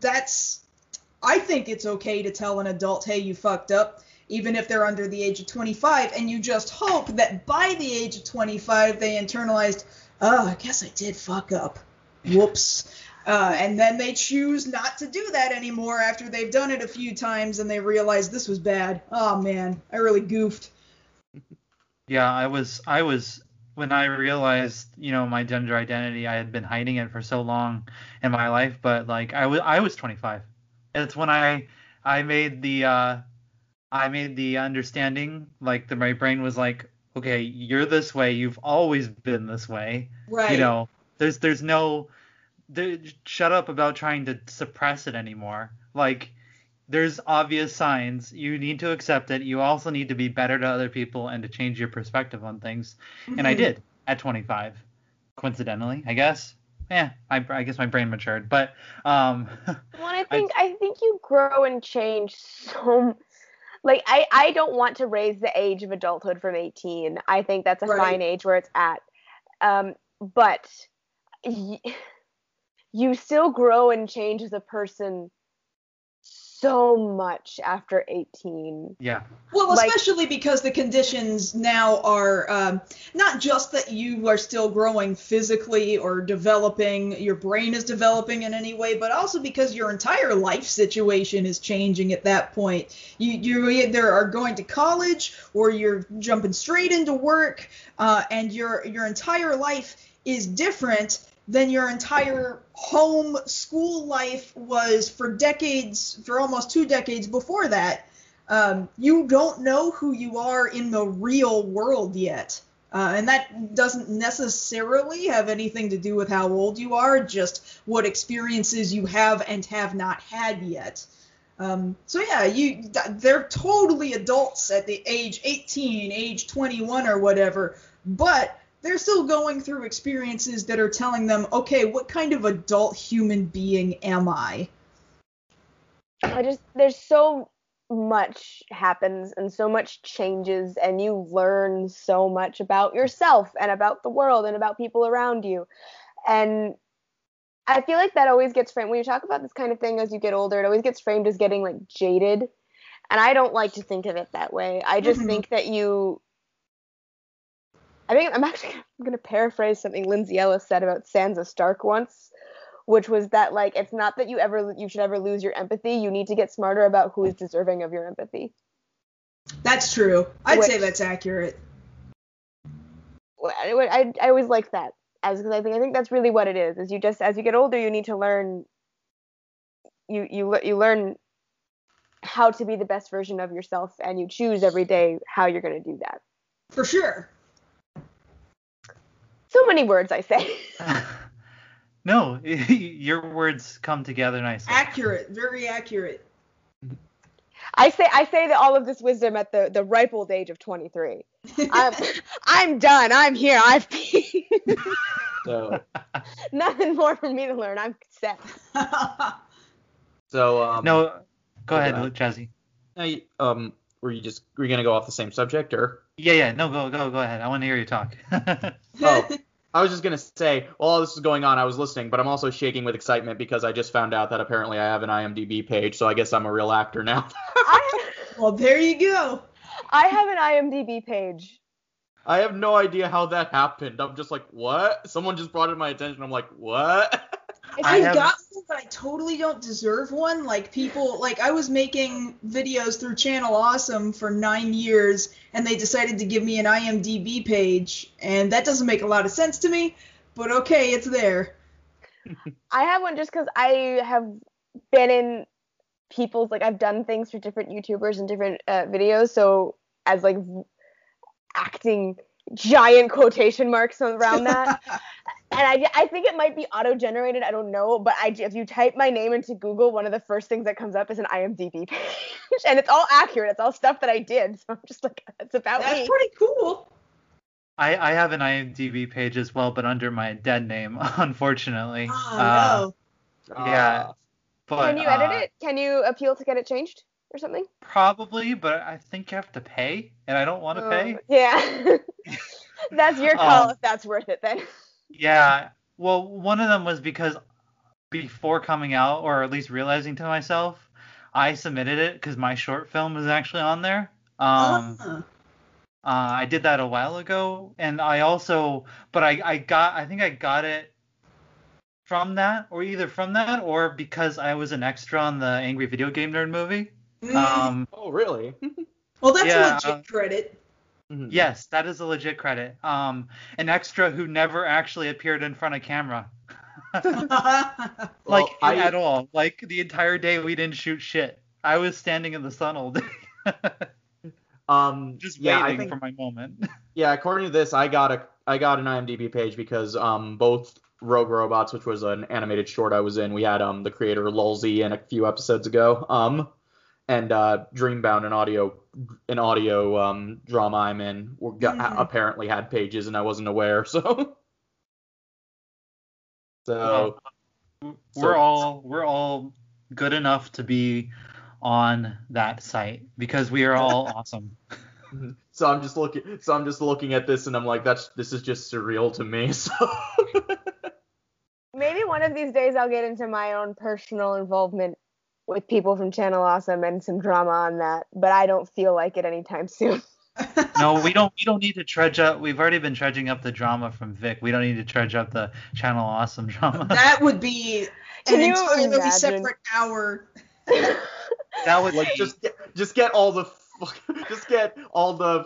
that's I think it's okay to tell an adult, hey, you fucked up, even if they're under the age of 25, and you just hope that by the age of 25 they internalized, oh, I guess I did fuck up. Whoops. Uh, and then they choose not to do that anymore after they've done it a few times and they realize this was bad. Oh man, I really goofed. Yeah, I was I was when I realized, you know, my gender identity, I had been hiding it for so long in my life, but like I was I was 25. It's when I I made the uh I made the understanding like the my brain was like, okay, you're this way, you've always been this way. Right. You know, there's there's no there, shut up about trying to suppress it anymore. Like there's obvious signs. You need to accept it. You also need to be better to other people and to change your perspective on things. And I Mhm. did at 25, coincidentally, I guess. Yeah, I, I guess my brain matured, but um, Well, I think I think you grow and change so. Like I I don't want to raise the age of adulthood from 18. I think that's a Right. fine age where it's at. Um, but y- you still grow and change as a person so much after 18. yeah, Well, Like- especially because the conditions now are um, not just that you are still growing physically or developing, your brain is developing in any way, but also because your entire life situation is changing at that point. You you either are going to college or you're jumping straight into work, uh, and your your entire life is different than your entire home school life was for decades, for almost two decades before that um, you don't know who you are in the real world yet. Uh, and that doesn't necessarily have anything to do with how old you are, just what experiences you have and have not had yet. Um, so yeah, you they're totally adults at the age 18, age 21 or whatever, but they're still going through experiences that are telling them, okay, what kind of adult human being am I? I just there's so much happens and so much changes and you learn so much about yourself and about the world and about people around you. And I feel like that always gets framed when you talk about this kind of thing as you get older, it always gets framed as getting like jaded. And I don't like to think of it that way. I just Mhm. think that you I think I'm actually going to paraphrase something Lindsay Ellis said about Sansa Stark once, which was that like it's not that you ever you should ever lose your empathy. You need to get smarter about who is deserving of your empathy. That's true. I'd say that's accurate. Well, I, I, I always like that as because I think I think that's really what it is. Is you just as you get older, you need to learn. You you you learn how to be the best version of yourself, and you choose every day how you're going to do that. For sure. So many words I say. no, your words come together nicely. Accurate. Very accurate. I say I say that all of this wisdom at the the ripe old age of 23. I'm I'm done. I'm here. I've So, nothing more for me to learn. I'm set. so um, no, go ahead, Jazzy. now you- um, were you just were you gonna go off the same subject or? Yeah, yeah, no, go, go, go ahead. I want to hear you talk. Oh, I was just gonna say, while all this is going on, I was listening, but I'm also shaking with excitement because I just found out that apparently I have an IMDb page, so I guess I'm a real actor now. I well, there you go. I have an IMDb page. I have no idea how that happened. I'm just like, what? Someone just brought it to my attention. I'm like, what? If I you have- got one, but I totally don't deserve one. Like people, like I was making videos through Channel Awesome for nine years, and they decided to give me an IMDb page, and that doesn't make a lot of sense to me. But okay, it's there. I have one just because I have been in people's like I've done things for different YouTubers and different uh, videos. So as like acting giant quotation marks around that. and I, I think it might be auto generated. I don't know, but I if you type my name into Google, one of the first things that comes up is an IMDb page, and it's all accurate. It's all stuff that I did. So I'm just like, it's about it. That's me. pretty cool. I, I have an IMDb page as well, but under my dead name, unfortunately. Oh Uh, no. Yeah. Uh, But, Can you edit uh, it? Can you appeal to get it changed or something? Probably, but I think you have to pay, and I don't want to pay. Oh, yeah. that's your call Um, if that's worth it then. Yeah. Well, one of them was because before coming out, or at least realizing to myself, I submitted it because my short film was actually on there. Um, Ah. uh, I did that a while ago, and I also, but I, I got, I think I got it from that, or either from that, or because I was an extra on the Angry Video Game Nerd movie. Mm. Um, oh, really? well, that's yeah, legit uh, credit. Mhm. yes, that is a legit credit. Um, an extra who never actually appeared in front of camera. like Well, I- at all. Like the entire day we didn't shoot shit. I was standing in the sun all day, Um, just yeah, waiting think for my moment. Yeah, according to this, I got a I got an IMDb page because um both Rogue Robots, which was an animated short I was in, we had um the creator Lulzy in a few episodes ago. Um and uh Dreambound an audio an audio um drama I'm in were, got, Mhm. apparently had pages and I wasn't aware, so so we're So- all we're all good enough to be on that site because we are all awesome. so I'm just looking so I'm just looking at this and I'm like that's this is just surreal to me. So Maybe one of these days I'll get into my own personal involvement with people from Channel Awesome and some drama on that, but I don't feel like it anytime soon. No, we don't we don't need to trudge up. We've already been trudging up the drama from Vic. We don't need to trudge up the channel awesome drama. that would be Can an you entirely imagine? separate hour. that would like be just get just get all the fuck- just get all the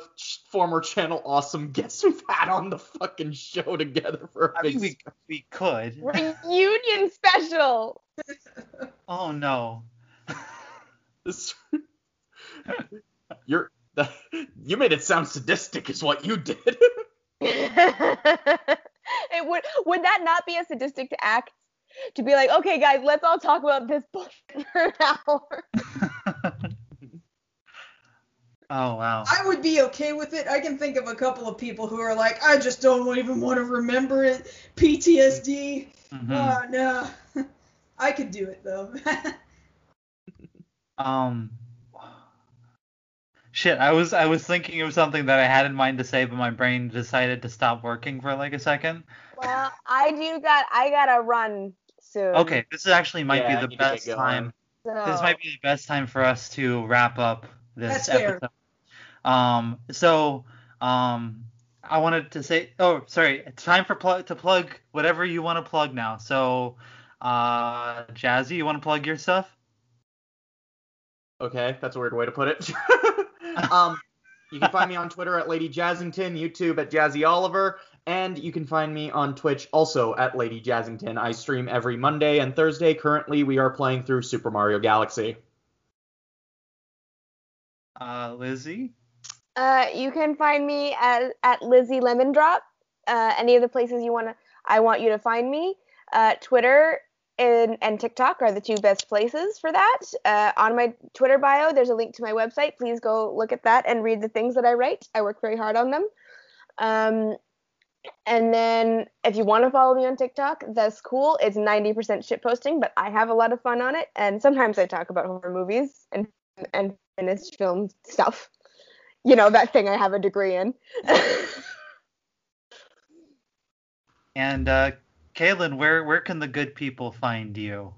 former channel awesome guests we've had on the fucking show together for a I big mean, we we could. Reunion special. Oh no. s- You're you made it sound sadistic is what you did. it would would that not be a sadistic act to be like, okay, guys, let's all talk about this bullshit for an hour. Oh wow. I would be okay with it. I can think of a couple of people who are like, I just don't even want to remember it. PTSD. Mhm. Oh no. I could do it though. Um. Shit, I was I was thinking of something that I had in mind to say, but my brain decided to stop working for like a second. Well, I do got I gotta run soon. Okay, this is actually might Yeah, be the need to get best time. So, This might be the best time for us to wrap up this That's fair. episode. Um, so um, I wanted to say, oh, sorry, it's time for plug to plug whatever you want to plug now. So, uh, Jazzy, you want to plug your stuff? okay, that's a weird way to put it. um, you can find me on Twitter at Lady Jazzington, YouTube at Jazzy Oliver, and you can find me on Twitch also at Lady Jazzington. I stream every Monday and Thursday. Currently, we are playing through Super Mario Galaxy. Uh, Lizzie. Uh, you can find me at, at Lizzie Lemon Drop. Uh, any of the places you wanna, I want you to find me. Uh, Twitter and, and TikTok are the two best places for that. Uh, on my Twitter bio, there's a link to my website. Please go look at that and read the things that I write. I work very hard on them. Um, and then if you want to follow me on TikTok, that's cool. It's 90% shit posting, but I have a lot of fun on it. And sometimes I talk about horror movies and and finished film stuff. You know that thing I have a degree in. And uh, Kaylin, where where can the good people find you?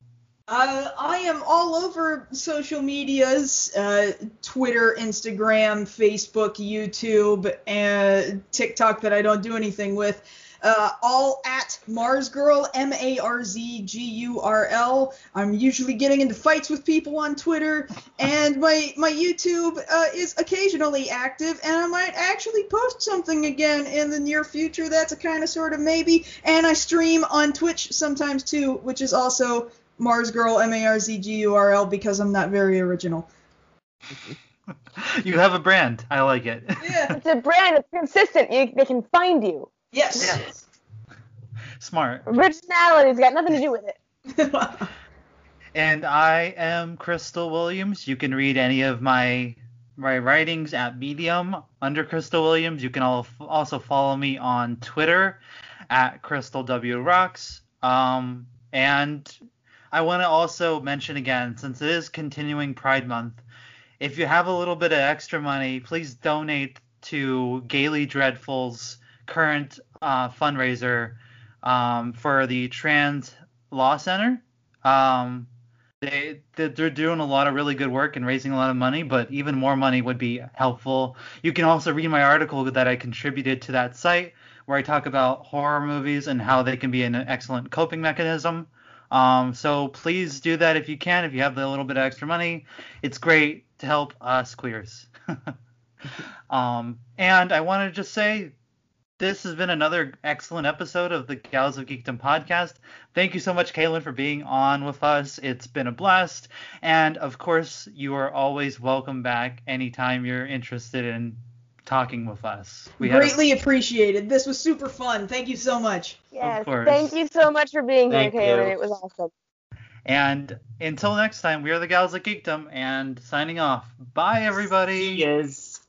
Uh, I am all over social medias uh, Twitter, Instagram, Facebook, YouTube, and TikTok that I don't do anything with uh, all at MarzGurl, M A R Z G U R L. I'm usually getting into fights with people on Twitter, and my my YouTube uh, is occasionally active, and I might actually post something again in the near future. That's a kind of sort of maybe. And I stream on Twitch sometimes too, which is also MarzGurl, M A R Z G U R L, because I'm not very original. you have a brand. I like it. Yeah. It's a brand. It's consistent. You, they can find you. Yes. Yes. Smart. Originality's got nothing to do with it. And I am Crystal Williams. You can read any of my my writings at Medium under Crystal Williams. You can al- also follow me on Twitter at Crystal W Rocks. Um, and I want to also mention again, since it is continuing Pride Month, if you have a little bit of extra money, please donate to Gayly Dreadful's current uh, fundraiser um, for the Trans Law Center. Um, they they're doing a lot of really good work and raising a lot of money, but even more money would be helpful. You can also read my article that I contributed to that site where I talk about horror movies and how they can be an excellent coping mechanism. Um, so please do that if you can, if you have the little bit of extra money. It's great to help us queers. um, and I want to just say this has been another excellent episode of the Gals of Geekdom podcast. Thank you so much, Kaylin, for being on with us. It's been a blast. And of course, you are always welcome back anytime you're interested in talking with us. We Greatly a- appreciated. This was super fun. Thank you so much. Yes. Thank you so much for being here, Kaylin. you. It was awesome. And until next time, we are the Gals of Geekdom and signing off. Bye, everybody. Yes.